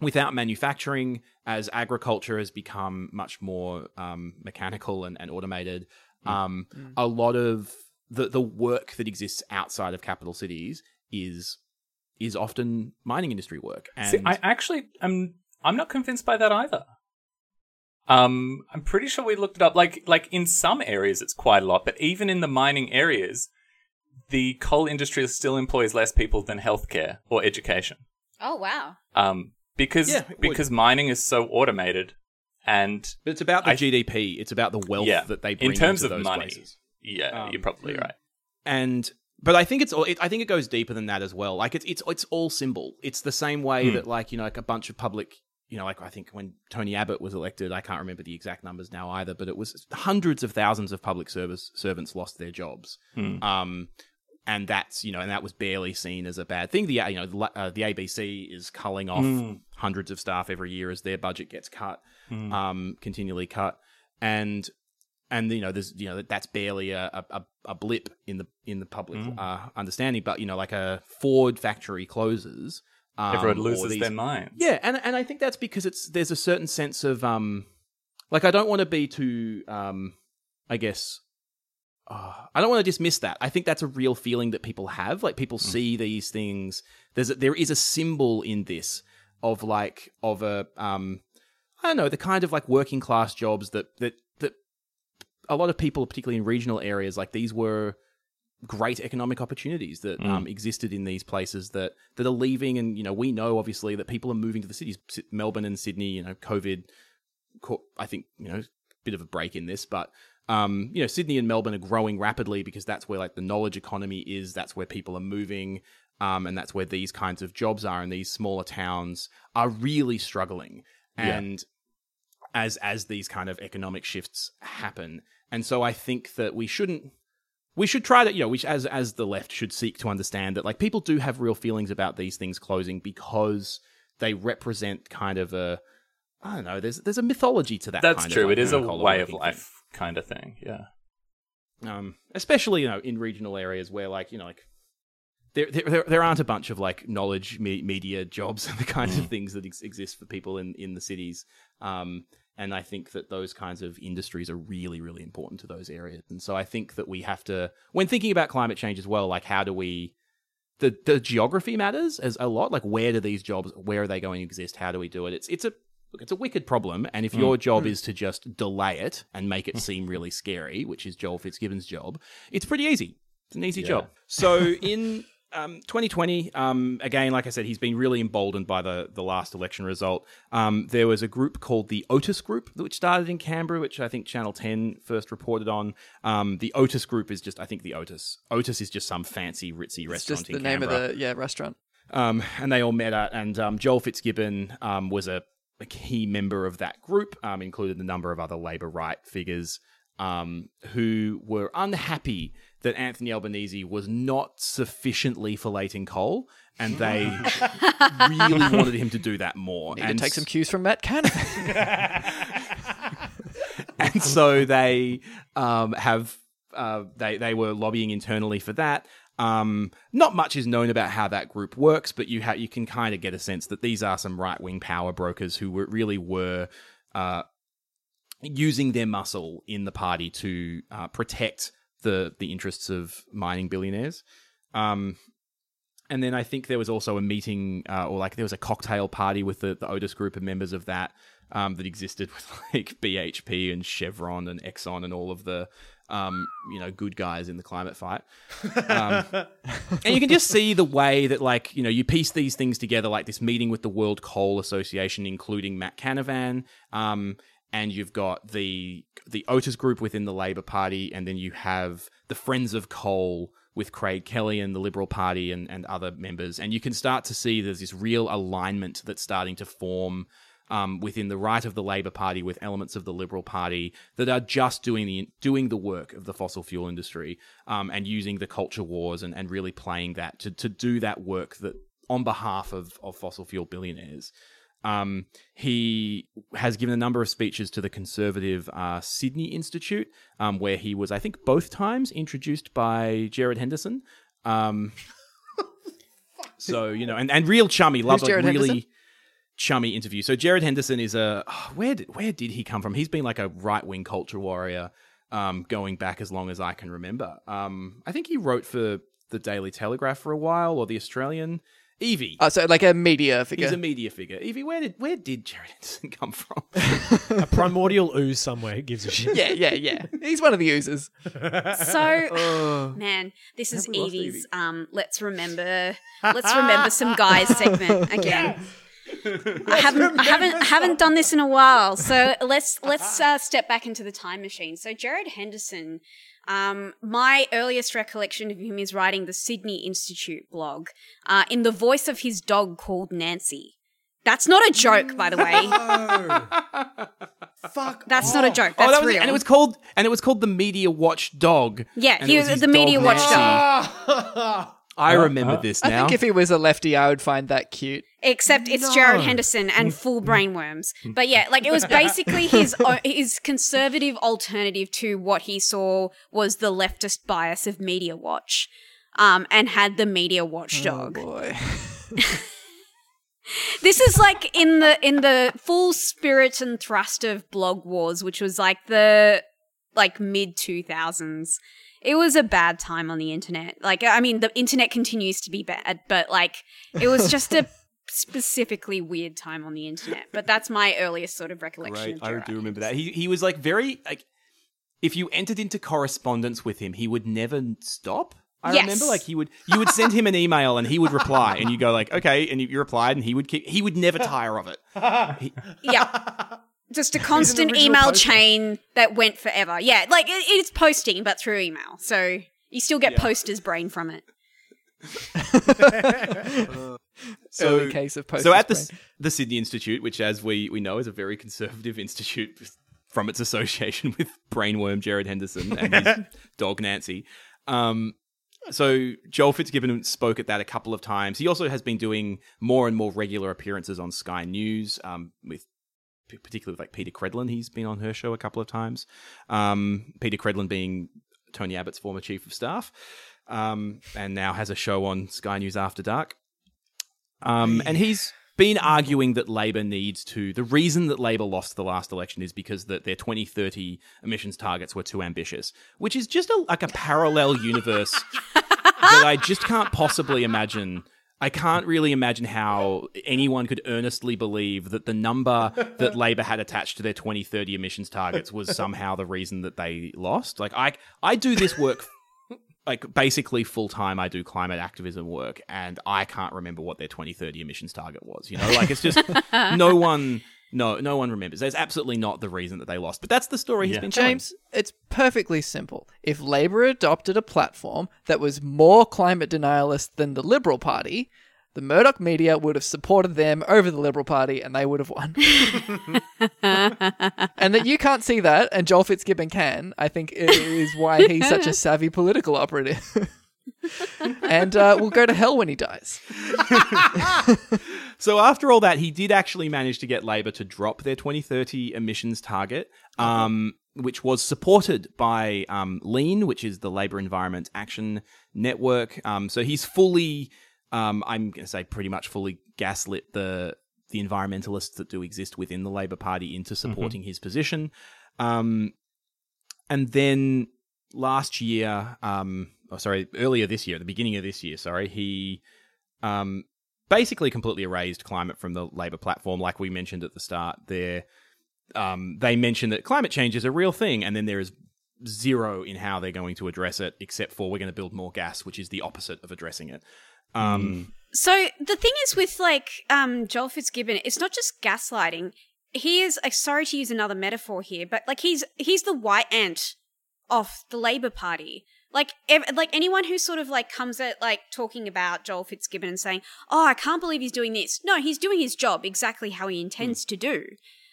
without manufacturing, as agriculture has become much more um, mechanical and, and automated, um, a lot of the, the work that exists outside of capital cities is is often mining industry work. And See, I actually am I'm not convinced by that either. Um, I'm pretty sure we looked it up. Like, like in some areas, it's quite a lot, but even in the mining areas, the coal industry still employs less people than healthcare or education. Oh wow. Um, because Yeah, because mining is so automated, and But it's about the I- GDP. It's about the wealth yeah, that they bring in terms into of those money, places. yeah, Um, you're probably right. and but I think it's all. It, I think it goes deeper than that as well. Like it's it's it's all symbol. It's the same way Hmm. that like you know like a bunch of public. You know, like I think when Tony Abbott was elected, I can't remember the exact numbers now either, but it was hundreds of thousands of public service servants lost their jobs. Hmm. Um, and that's you know, and that was barely seen as a bad thing. The you know the, uh, the ABC is culling off Hmm. hundreds of staff every year as their budget gets cut, Hmm. um, continually cut, and and you know there's you know that's barely a, a, a blip in the in the public Mm. uh, understanding but you know like a ford factory closes Um, Everyone loses these- their minds. Yeah, and and I think that's because it's there's a certain sense of um, like I don't want to be too um, I guess. Uh, I don't want to dismiss that. I think that's a real feeling that people have. Like people see these things. There's a, there is a symbol in this of like of a um, I don't know the kind of like working class jobs that that that a lot of people, particularly in regional areas, like these were great economic opportunities that um, existed in these places that that are leaving, and you know we know obviously that people are moving to the cities, Melbourne and Sydney. You know, COVID, co- I think you know, bit of a break in this, but um, you know, Sydney and Melbourne are growing rapidly because that's where like the knowledge economy is. That's where people are moving. Um, and that's where these kinds of jobs are, and these smaller towns are really struggling. Yeah. And as as these kind of economic shifts happen, and so I think that we shouldn't we should try to you know we as as the left should seek to understand that like people do have real feelings about these things closing because they represent kind of a I don't know there's there's a mythology to that. That's kind true. Of, like, it is a way of life kind of thing. Yeah. um, especially you know in regional areas where like you know like. There, there, there aren't a bunch of like knowledge me- media jobs and the kinds of things that ex- exist for people in, in the cities. Um, and I think that those kinds of industries are really, really important to those areas. And so I think that we have to, when thinking about climate change as well, like how do we, the, the geography matters as a lot. Like where do these jobs, where are they going to exist? How do we do it? It's, it's a, look, it's a wicked problem. And if your job is to just delay it and make it seem really scary, which is Joel Fitzgibbon's job, it's pretty easy. It's an easy job. So in um, 2020, um, again, like I said, he's been really emboldened by the the last election result. Um, there was a group called the Otis Group, which started in Canberra, which I think Channel 10 first reported on. Um, the Otis Group is just, I think, the Otis. Otis is just some fancy ritzy It's restaurant just in the name Canberra of the yeah restaurant. um, and they all met at, and um, Joel Fitzgibbon um, was a key member of that group, um, included a number of other Labour right figures um, who were unhappy that Anthony Albanese was not sufficiently filleting coal, and they really wanted him to do that more. Need and to take some cues from Matt Canavan. and so they um, have uh, they they were lobbying internally for that. Um, not much is known about how that group works, but you ha- you can kind of get a sense that these are some right wing power brokers who were, really were uh, using their muscle in the party to uh, protect the the interests of mining billionaires. Um, and then I think there was also a meeting, uh, or like there was a cocktail party with the, the Otis group of members of that um, that existed with like BHP and Chevron and Exxon and all of the um, you know good guys in the climate fight. Um, and you can just see the way that like you know you piece these things together, like this meeting with the World Coal Association, including Matt Canavan. Um, and you've got the the Otis group within the Labor Party, and then you have the Friends of Coal with Craig Kelly and the Liberal Party and, and other members. And you can start to see there's this real alignment that's starting to form um, within the right of the Labor Party with elements of the Liberal Party that are just doing the doing the work of the fossil fuel industry um, and using the culture wars and, and really playing that to, to do that work that on behalf of, of fossil fuel billionaires. Um, he has given a number of speeches to the conservative uh, Sydney Institute, um, where he was, I think, both times introduced by Gerard Henderson. Um, so you know, and, and real chummy, loves like really Henderson? Chummy interview. So Gerard Henderson is a oh, where did where did he come from? He's been like a right wing culture warrior, um, going back as long as I can remember. Um, I think he wrote for the Daily Telegraph for a while or the Australian. Evie. oh, so like a media figure. He's a media figure. Evie, where did where did Gerard Henderson come from? A primordial ooze somewhere. Who gives a shit? yeah, yeah, yeah. He's one of the users. So, man, this is we lost Evie's. Um, let's remember, let's remember some guys segment again. I haven't, I haven't, I haven't done this in a while. So let's let's uh, step back into the time machine. So Gerard Henderson. Um, my earliest recollection of him is writing the Sydney Institute blog uh, in the voice of his dog called Nancy. That's not a joke, by the way. Fuck. That's not a joke. oh, That's that was real. and it was called and it was called the Media Watch Dog. Yeah, he it was the Media Watch dog, Watchdog. I remember this I think if he was a lefty, I would find that cute. Except it's Gerard Henderson and full brainworms. But yeah, like it was basically his his conservative alternative to what he saw was the leftist bias of Media Watch, um, and had the Media Watchdog. Oh boy. This is like in the in the full spirit and thrust of blog wars, which was like the like mid two thousands. It was a bad time on the internet. Like I mean, the internet continues to be bad, but like it was just a specifically weird time on the internet. But that's my earliest sort of recollection. Right, of I Gerard do remember that. He he was like very like if you entered into correspondence with him, he would never stop. I Yes. remember like he would you would send him an email and he would reply and you go like okay and you, you replied and he would keep he would never tire of it. Yeah. Just a constant email poster. chain that went forever. Yeah, like it, it's posting, but through email. So you still get posters brain from it. So Early case of post. so at the the Sydney Institute, which as we we know is a very conservative institute from its association with brainworm Gerard Henderson and his dog Nancy. Um, so Joel Fitzgibbon spoke at that a couple of times. He also has been doing more and more regular appearances on Sky News um, with particularly with like Peta Credlin. He's been on her show a couple of times. Um, Peta Credlin being Tony Abbott's former chief of staff, um, and now has a show on Sky News After Dark. Um, and he's been arguing that Labor needs to. The reason that Labor lost the last election is because that their 2030 emissions targets were too ambitious, which is just a, like a parallel universe that I just can't possibly imagine. I can't really imagine how anyone could earnestly believe that the number that Labor had attached to their 2030 emissions targets was somehow the reason that they lost. Like I, I do this work like basically full time I do climate activism work and I can't remember what their 2030 emissions target was, you know? Like it's just no one no no one remembers. There's absolutely not the reason that they lost. But that's the story he's Yeah. been telling. James, it's perfectly simple. If Labour adopted a platform that was more climate denialist than the Liberal Party, the Murdoch media would have supported them over the Liberal Party and they would have won. and that you can't see that, and Joel Fitzgibbon can, I think is why he's such a savvy political operative. and uh, will go to hell when he dies. So after all that, he did actually manage to get Labor to drop their 2030 emissions target, um, which was supported by um, Lean, which is the Labor Environment Action Network. Um, so he's fully, um, I'm going to say, pretty much fully gaslit the the environmentalists that do exist within the Labor Party into supporting his position. Um, and then last year, um, oh, sorry, earlier this year, at the beginning of this year, sorry, he um, basically completely erased climate from the Labor platform, like we mentioned at the start. There, um, they mentioned that climate change is a real thing, and then there is zero in how they're going to address it, except for we're going to build more gas, which is the opposite of addressing it. Um, So the thing is with like um Joel Fitzgibbon, it's not just gaslighting. He is sorry to use another metaphor here, but like he's he's the white ant of the Labour Party. Like ev- like anyone who sort of like comes at like talking about Joel Fitzgibbon and saying, "Oh, I can't believe he's doing this." No, he's doing his job exactly how he intends to do.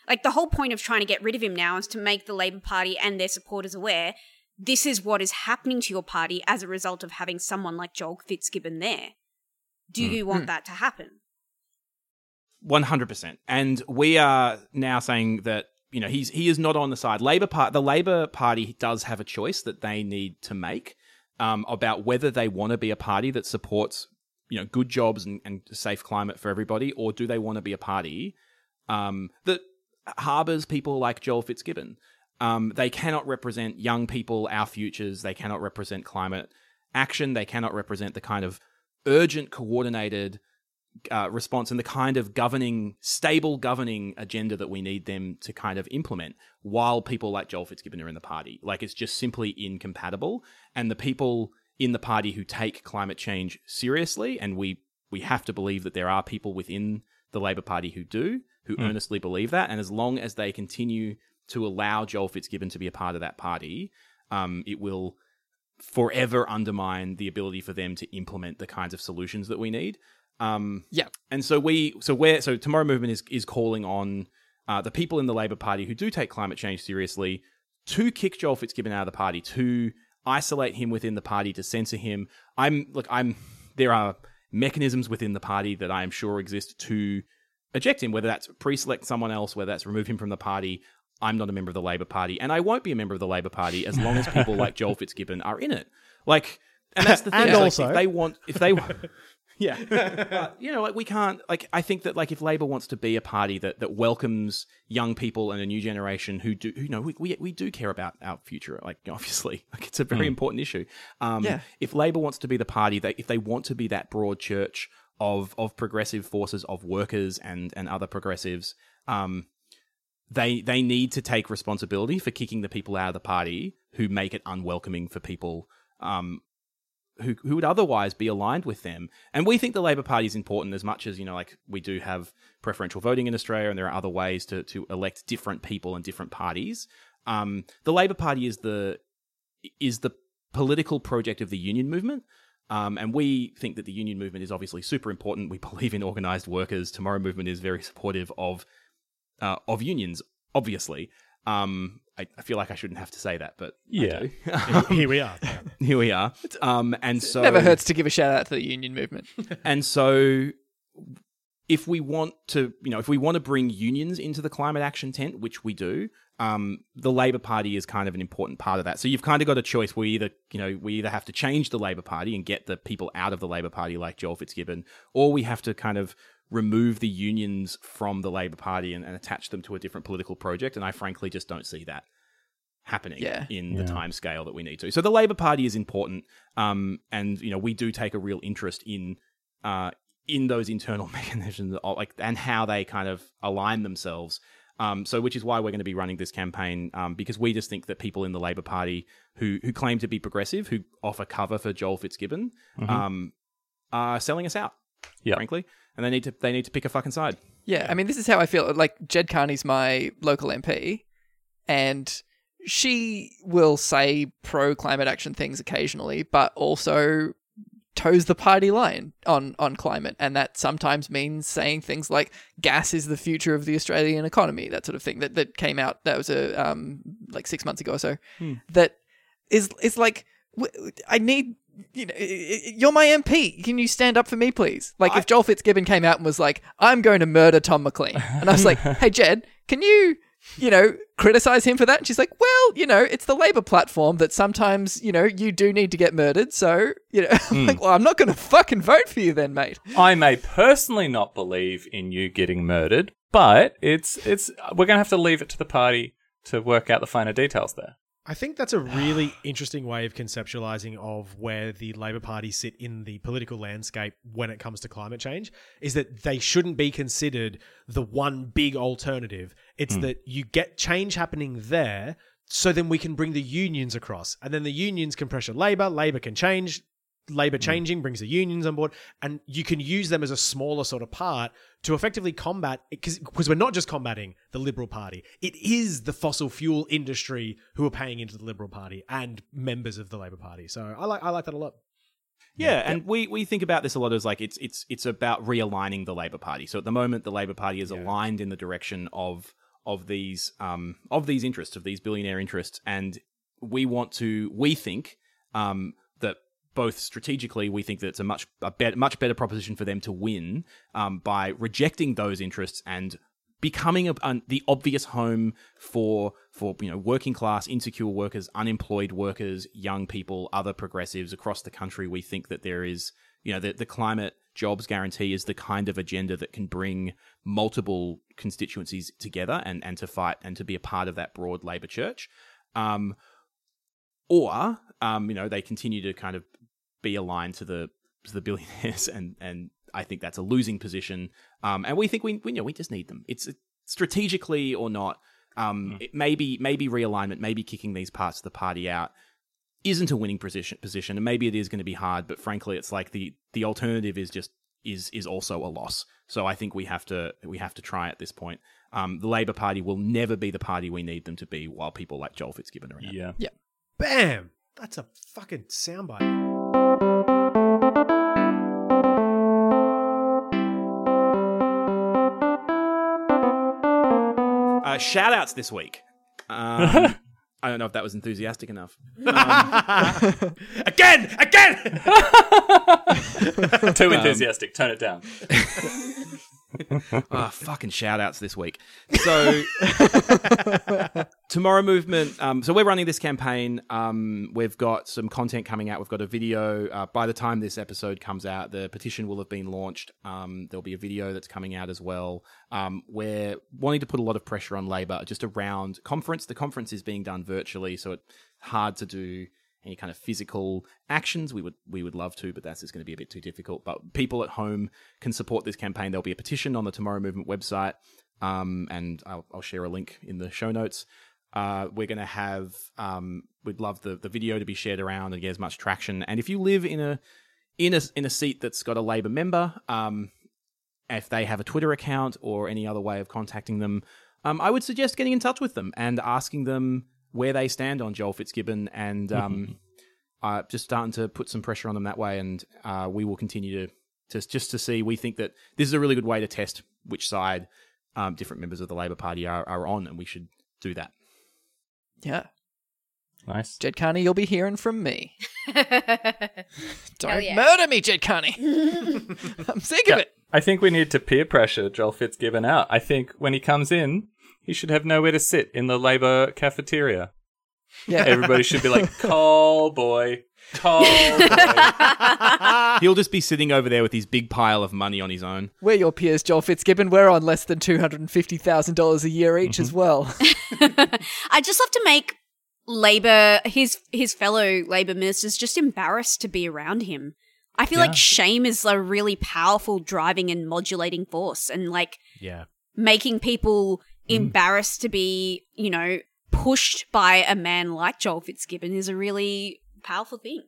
Like the whole point of trying to get rid of him now is to make the Labour Party and their supporters aware this is what is happening to your party as a result of having someone like Joel Fitzgibbon there. Do you want that to happen? One hundred percent, and we are now saying that you know he's he is not on the side. Labor part, the Labor Party does have a choice that they need to make um, about whether they want to be a party that supports you know good jobs and, and a safe climate for everybody, or do they want to be a party um, that harbors people like Joel Fitzgibbon? Um, they cannot represent young people, our futures. They cannot represent climate action. They cannot represent the kind of urgent, coordinated uh, response and the kind of governing, stable governing agenda that we need them to kind of implement while people like Joel Fitzgibbon are in the party. Like it's just simply incompatible. And the people in the party who take climate change seriously, and we we have to believe that there are people within the Labor Party who do, who earnestly believe that. And as long as they continue to allow Joel Fitzgibbon to be a part of that party, um, it will forever undermine the ability for them to implement the kinds of solutions that we need. Um, Yeah. and so we, so where, so Tomorrow Movement is is calling on uh, the people in the Labor Party who do take climate change seriously to kick Joel Fitzgibbon out of the party, to isolate him within the party, to censor him. I'm look, I'm there are mechanisms within the party that I am sure exist to eject him, whether that's pre-select someone else, whether that's remove him from the party. I'm not a member of the Labor Party, and I won't be a member of the Labor Party as long as people like Joel Fitzgibbon are in it. Like, and that's the thing. And like, also- if they want, if they Yeah, But, you know, like we can't. Like, I think that like if Labor wants to be a party that that welcomes young people and a new generation who do, who, you know, we, we we do care about our future. Like, obviously, like it's a very important issue. Um, Yeah. If Labor wants to be the party that if they want to be that broad church of of progressive forces of workers and and other progressives, um, they they need to take responsibility for kicking the people out of the party who make it unwelcoming for people um, who who would otherwise be aligned with them. And we think the Labor Party is important as much as you know, like we do have preferential voting in Australia, and there are other ways to to elect different people and different parties. Um, the Labor Party is the is the political project of the union movement. Um, and we think that the union movement is obviously super important. We believe in organized workers. Tomorrow Movement is very supportive of uh, of unions, obviously. Um, I, I feel like I shouldn't have to say that, but Yeah. I do. Here we are. here we are. Um, and so it Never hurts to give a shout out to the union movement. and so if we want to, you know, if we want to bring unions into the climate action tent, which we do, um, the Labor Party is kind of an important part of that. So you've kind of got a choice. We either, you know, we either have to change the Labor Party and get the people out of the Labor Party like Joel Fitzgibbon, or we have to kind of remove the unions from the Labor Party and, and attach them to a different political project. And I frankly just don't see that happening Yeah. in the time scale that we need to. So the Labor Party is important, um, and you know we do take a real interest in uh, in those internal mechanisms, like and how they kind of align themselves. Um, so, which is why we're going to be running this campaign um, because we just think that people in the Labor Party who who claim to be progressive, who offer cover for Joel Fitzgibbon, um, are selling us out, Yeah. frankly, and they need to they need to pick a fucking side. Yeah, I mean, this is how I feel. Like, Ged Kearney's my local MP, and she will say pro climate action things occasionally, but also toes the party line on, on climate. And that sometimes means saying things like gas is the future of the Australian economy, that sort of thing that, that came out. That was a, um, like six months ago or so. That is, is like, I need. You know, you're my MP. Can you stand up for me, please? Like, if Joel Fitzgibbon came out and was like, "I'm going to murder Tom McLean," and I was like, "Hey, Ged, can you, you know, criticize him for that?" And she's like, "Well, you know, it's the Labor platform that sometimes, you know, you do need to get murdered. So, you know, I'm like, hmm. well, I'm not going to fucking vote for you then, mate." I may personally not believe in you getting murdered, but it's it's we're gonna have to leave it to the party to work out the finer details there. I think that's a really interesting way of conceptualizing of where the Labor Party sit in the political landscape when it comes to climate change is that they shouldn't be considered the one big alternative. It's hmm. that you get change happening there so then we can bring the unions across and then the unions can pressure labor, labor can change, labor changing brings the unions on board and you can use them as a smaller sort of part to effectively combat because because we're not just combating the liberal party. It is the fossil fuel industry who are paying into the liberal party and members of the labor party. So i like i like that a lot. Yeah, and we, we think about this a lot as like it's it's it's about realigning the Labor Party. So at the moment, the Labor Party is aligned in the direction of of these um of these interests of these billionaire interests, and we want to we think um that both strategically we think that it's a much a bet, much better proposition for them to win um by rejecting those interests and becoming a, the obvious home for for you know working class insecure workers unemployed workers young people other progressives across the country. We think that there is you know the, the climate jobs guarantee is the kind of agenda that can bring multiple constituencies together and and to fight and to be a part of that broad labor church. Um or um you know they continue to kind of be aligned to the to the billionaires and and I think that's a losing position. Um, and we think we, we you know we just need them. It's strategically or not. Um, it maybe maybe realignment, maybe kicking these parts of the party out isn't a winning position position, and maybe it is going to be hard. But frankly, it's like the the alternative is just is is also a loss. So I think we have to we have to try at this point. Um, the Labor Party will never be the party we need them to be while people like Joel Fitzgibbon are around. Yeah. Yeah. bam that's a fucking soundbite Uh, shout outs this week. Um, I don't know if that was enthusiastic enough. again again Too enthusiastic. Tone it down. Ah, fucking shout outs this week. So, Tomorrow Movement. Um, so, we're running this campaign. Um, we've got some content coming out. We've got a video. Uh, by the time this episode comes out, the petition will have been launched. Um, there'll be a video that's coming out as well. Um, we're wanting to put a lot of pressure on Labor just around conference. The conference is being done virtually, so it's hard to do any kind of physical actions. We would we would love to, but that's just going to be a bit too difficult. But people at home can support this campaign. There'll be a petition on the Tomorrow Movement website, um, and I'll, I'll share a link in the show notes. Uh, we're going to have um, we'd love the the video to be shared around and get as much traction. And if you live in a in a in a seat that's got a Labor member, um, if they have a Twitter account or any other way of contacting them, um, I would suggest getting in touch with them and asking them where they stand on Joel Fitzgibbon and um, uh, just starting to put some pressure on them that way. And uh, we will continue to, to just to see. We think that this is a really good way to test which side um, different members of the Labor Party are, are on, and we should do that. Yeah. Nice. Ged Kearney, you'll be hearing from me. Don't yeah. murder me, Ged Kearney. I'm sick of it. I think we need to peer pressure Joel Fitzgibbon out. I think when he comes in, he should have nowhere to sit in the Labour cafeteria. Yeah. Everybody should be like, call boy, call boy. He'll just be sitting over there with his big pile of money on his own. We're your peers, Joel Fitzgibbon. We're on less than $250,000 a year each as well. I just love to make Labor his his fellow Labor ministers just embarrassed to be around him. I feel like shame is a really powerful driving and modulating force, and like Yeah. making people Mm. embarrassed to be, you know, pushed by a man like Joel Fitzgibbon is a really powerful thing.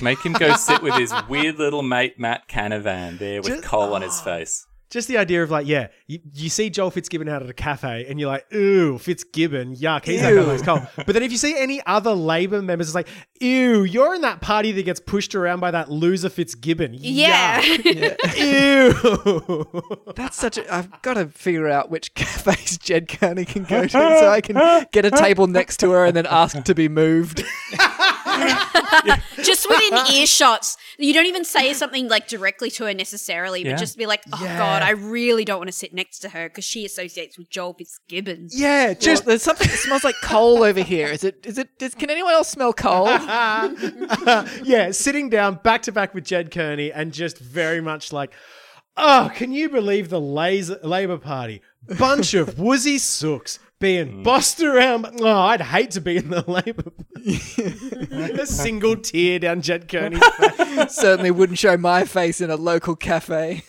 Make him go sit with his weird little mate Matt Canavan there with Just- coal on his ah. face. Just the idea of like, yeah, you, you see Joel Fitzgibbon out at a cafe and you're like, ooh, Fitzgibbon, yuck, he's that guy who likes coal. But then if you see any other Labour members, it's like, ew, you're in that party that gets pushed around by that loser Fitzgibbon. Yeah. Yuck. Ew. That's such a. I've got to figure out which cafes Ged Kearney can go to so I can get a table next to her and then ask to be moved. just within earshots. You don't even say something like directly to her necessarily, but Yeah. just be like, oh Yeah. God, I really don't want to sit next to her because she associates with Joel Fitzgibbon. yeah, Just just there's something that smells like coal over here. Is it? Is it? Is, can anyone else smell coal? yeah, sitting down back to back with Ged Kearney and just very much like, oh, can you believe the laser, Labour Party? Bunch of woozy sooks being bossed around. Oh, I'd hate to be in the Labour Party. A single tear down Ged Kearney's face. Certainly wouldn't show my face in a local cafe.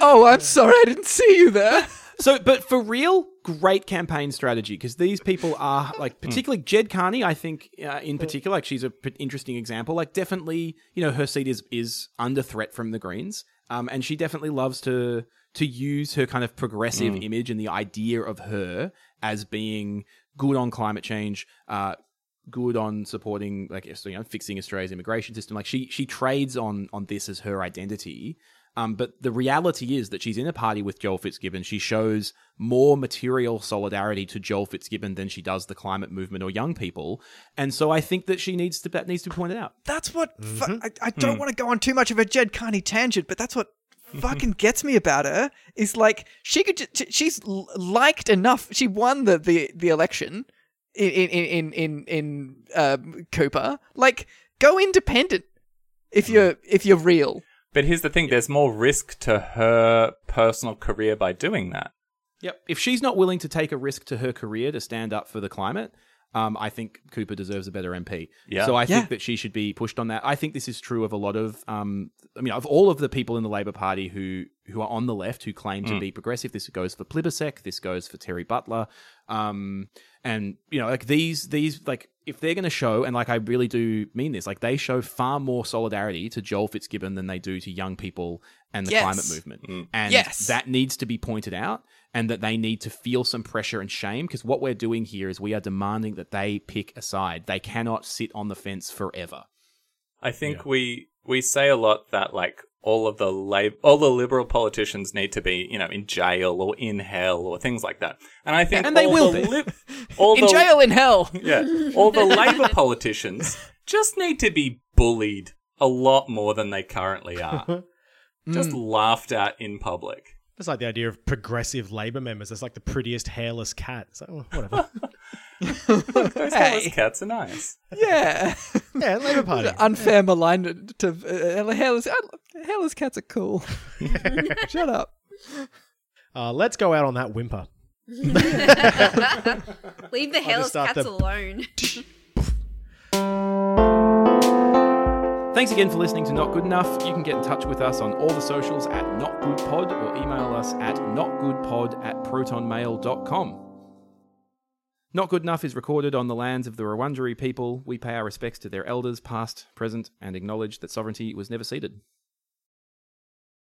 oh, I'm sorry, I didn't see you there. So, but for real, great campaign strategy because these people are like, particularly Ged Kearney. I think uh, in particular, like she's a p- interesting example. Like, definitely, you know, her seat is is under threat from the Greens, um, and she definitely loves to to use her kind of progressive image and the idea of her as being good on climate change. Uh, good on supporting like you know fixing Australia's immigration system like she she trades on on this as her identity um, but the reality is that she's in a party with Joel Fitzgibbon. She shows more material solidarity to Joel Fitzgibbon than she does the climate movement or young people, and so I think that she needs to that needs to be pointed out. That's what fu- I, I don't want to go on too much of a Ged Kearney tangent, but that's what fucking gets me about her is like she could ju- she's liked enough. She won the the, the election in in in in in um, Cooper. Like go independent if you're if you're real. But here's the thing there's more risk to her personal career by doing that. Yep. If she's not willing to take a risk to her career to stand up for the climate, um, I think Cooper deserves a better MP. Yeah. So I Yeah. think that she should be pushed on that. I think this is true of a lot of, um, I mean, of all of the people in the Labor Party who who are on the left who claim to be progressive. This goes for Plibersek. This goes for Terri Butler. Um, and you know, like these these like if they're going to show, and like I really do mean this, like they show far more solidarity to Joel Fitzgibbon than they do to young people and the Yes. climate movement. And Yes. that needs to be pointed out and that they need to feel some pressure and shame because what we're doing here is we are demanding that they pick a side. They cannot sit on the fence forever. I think we we say a lot that like all of the lab- all the liberal politicians need to be you know in jail or in hell or things like that. And I think And they all will the be. all In the, jail in hell. Yeah, all the Labor politicians just need to be bullied a lot more than they currently are. just mm. laughed at in public. It's like the idea of progressive Labour members. It's like the prettiest hairless cat. It's like, oh, whatever. Those Hey. cats are nice. Yeah. yeah, Labour Party. Unfair malignment to uh, hairless. Uh, hairless cats are cool. Shut up. Uh, let's go out on that whimper. Leave the hairless cats the- alone. Thanks again for listening to Not Good Enough. You can get in touch with us on all the socials at NotGoodPod or email us at notgoodpod at protonmail.com. Not Good Enough is recorded on the lands of the Wurundjeri people. We pay our respects to their elders, past, present, and acknowledge that sovereignty was never ceded.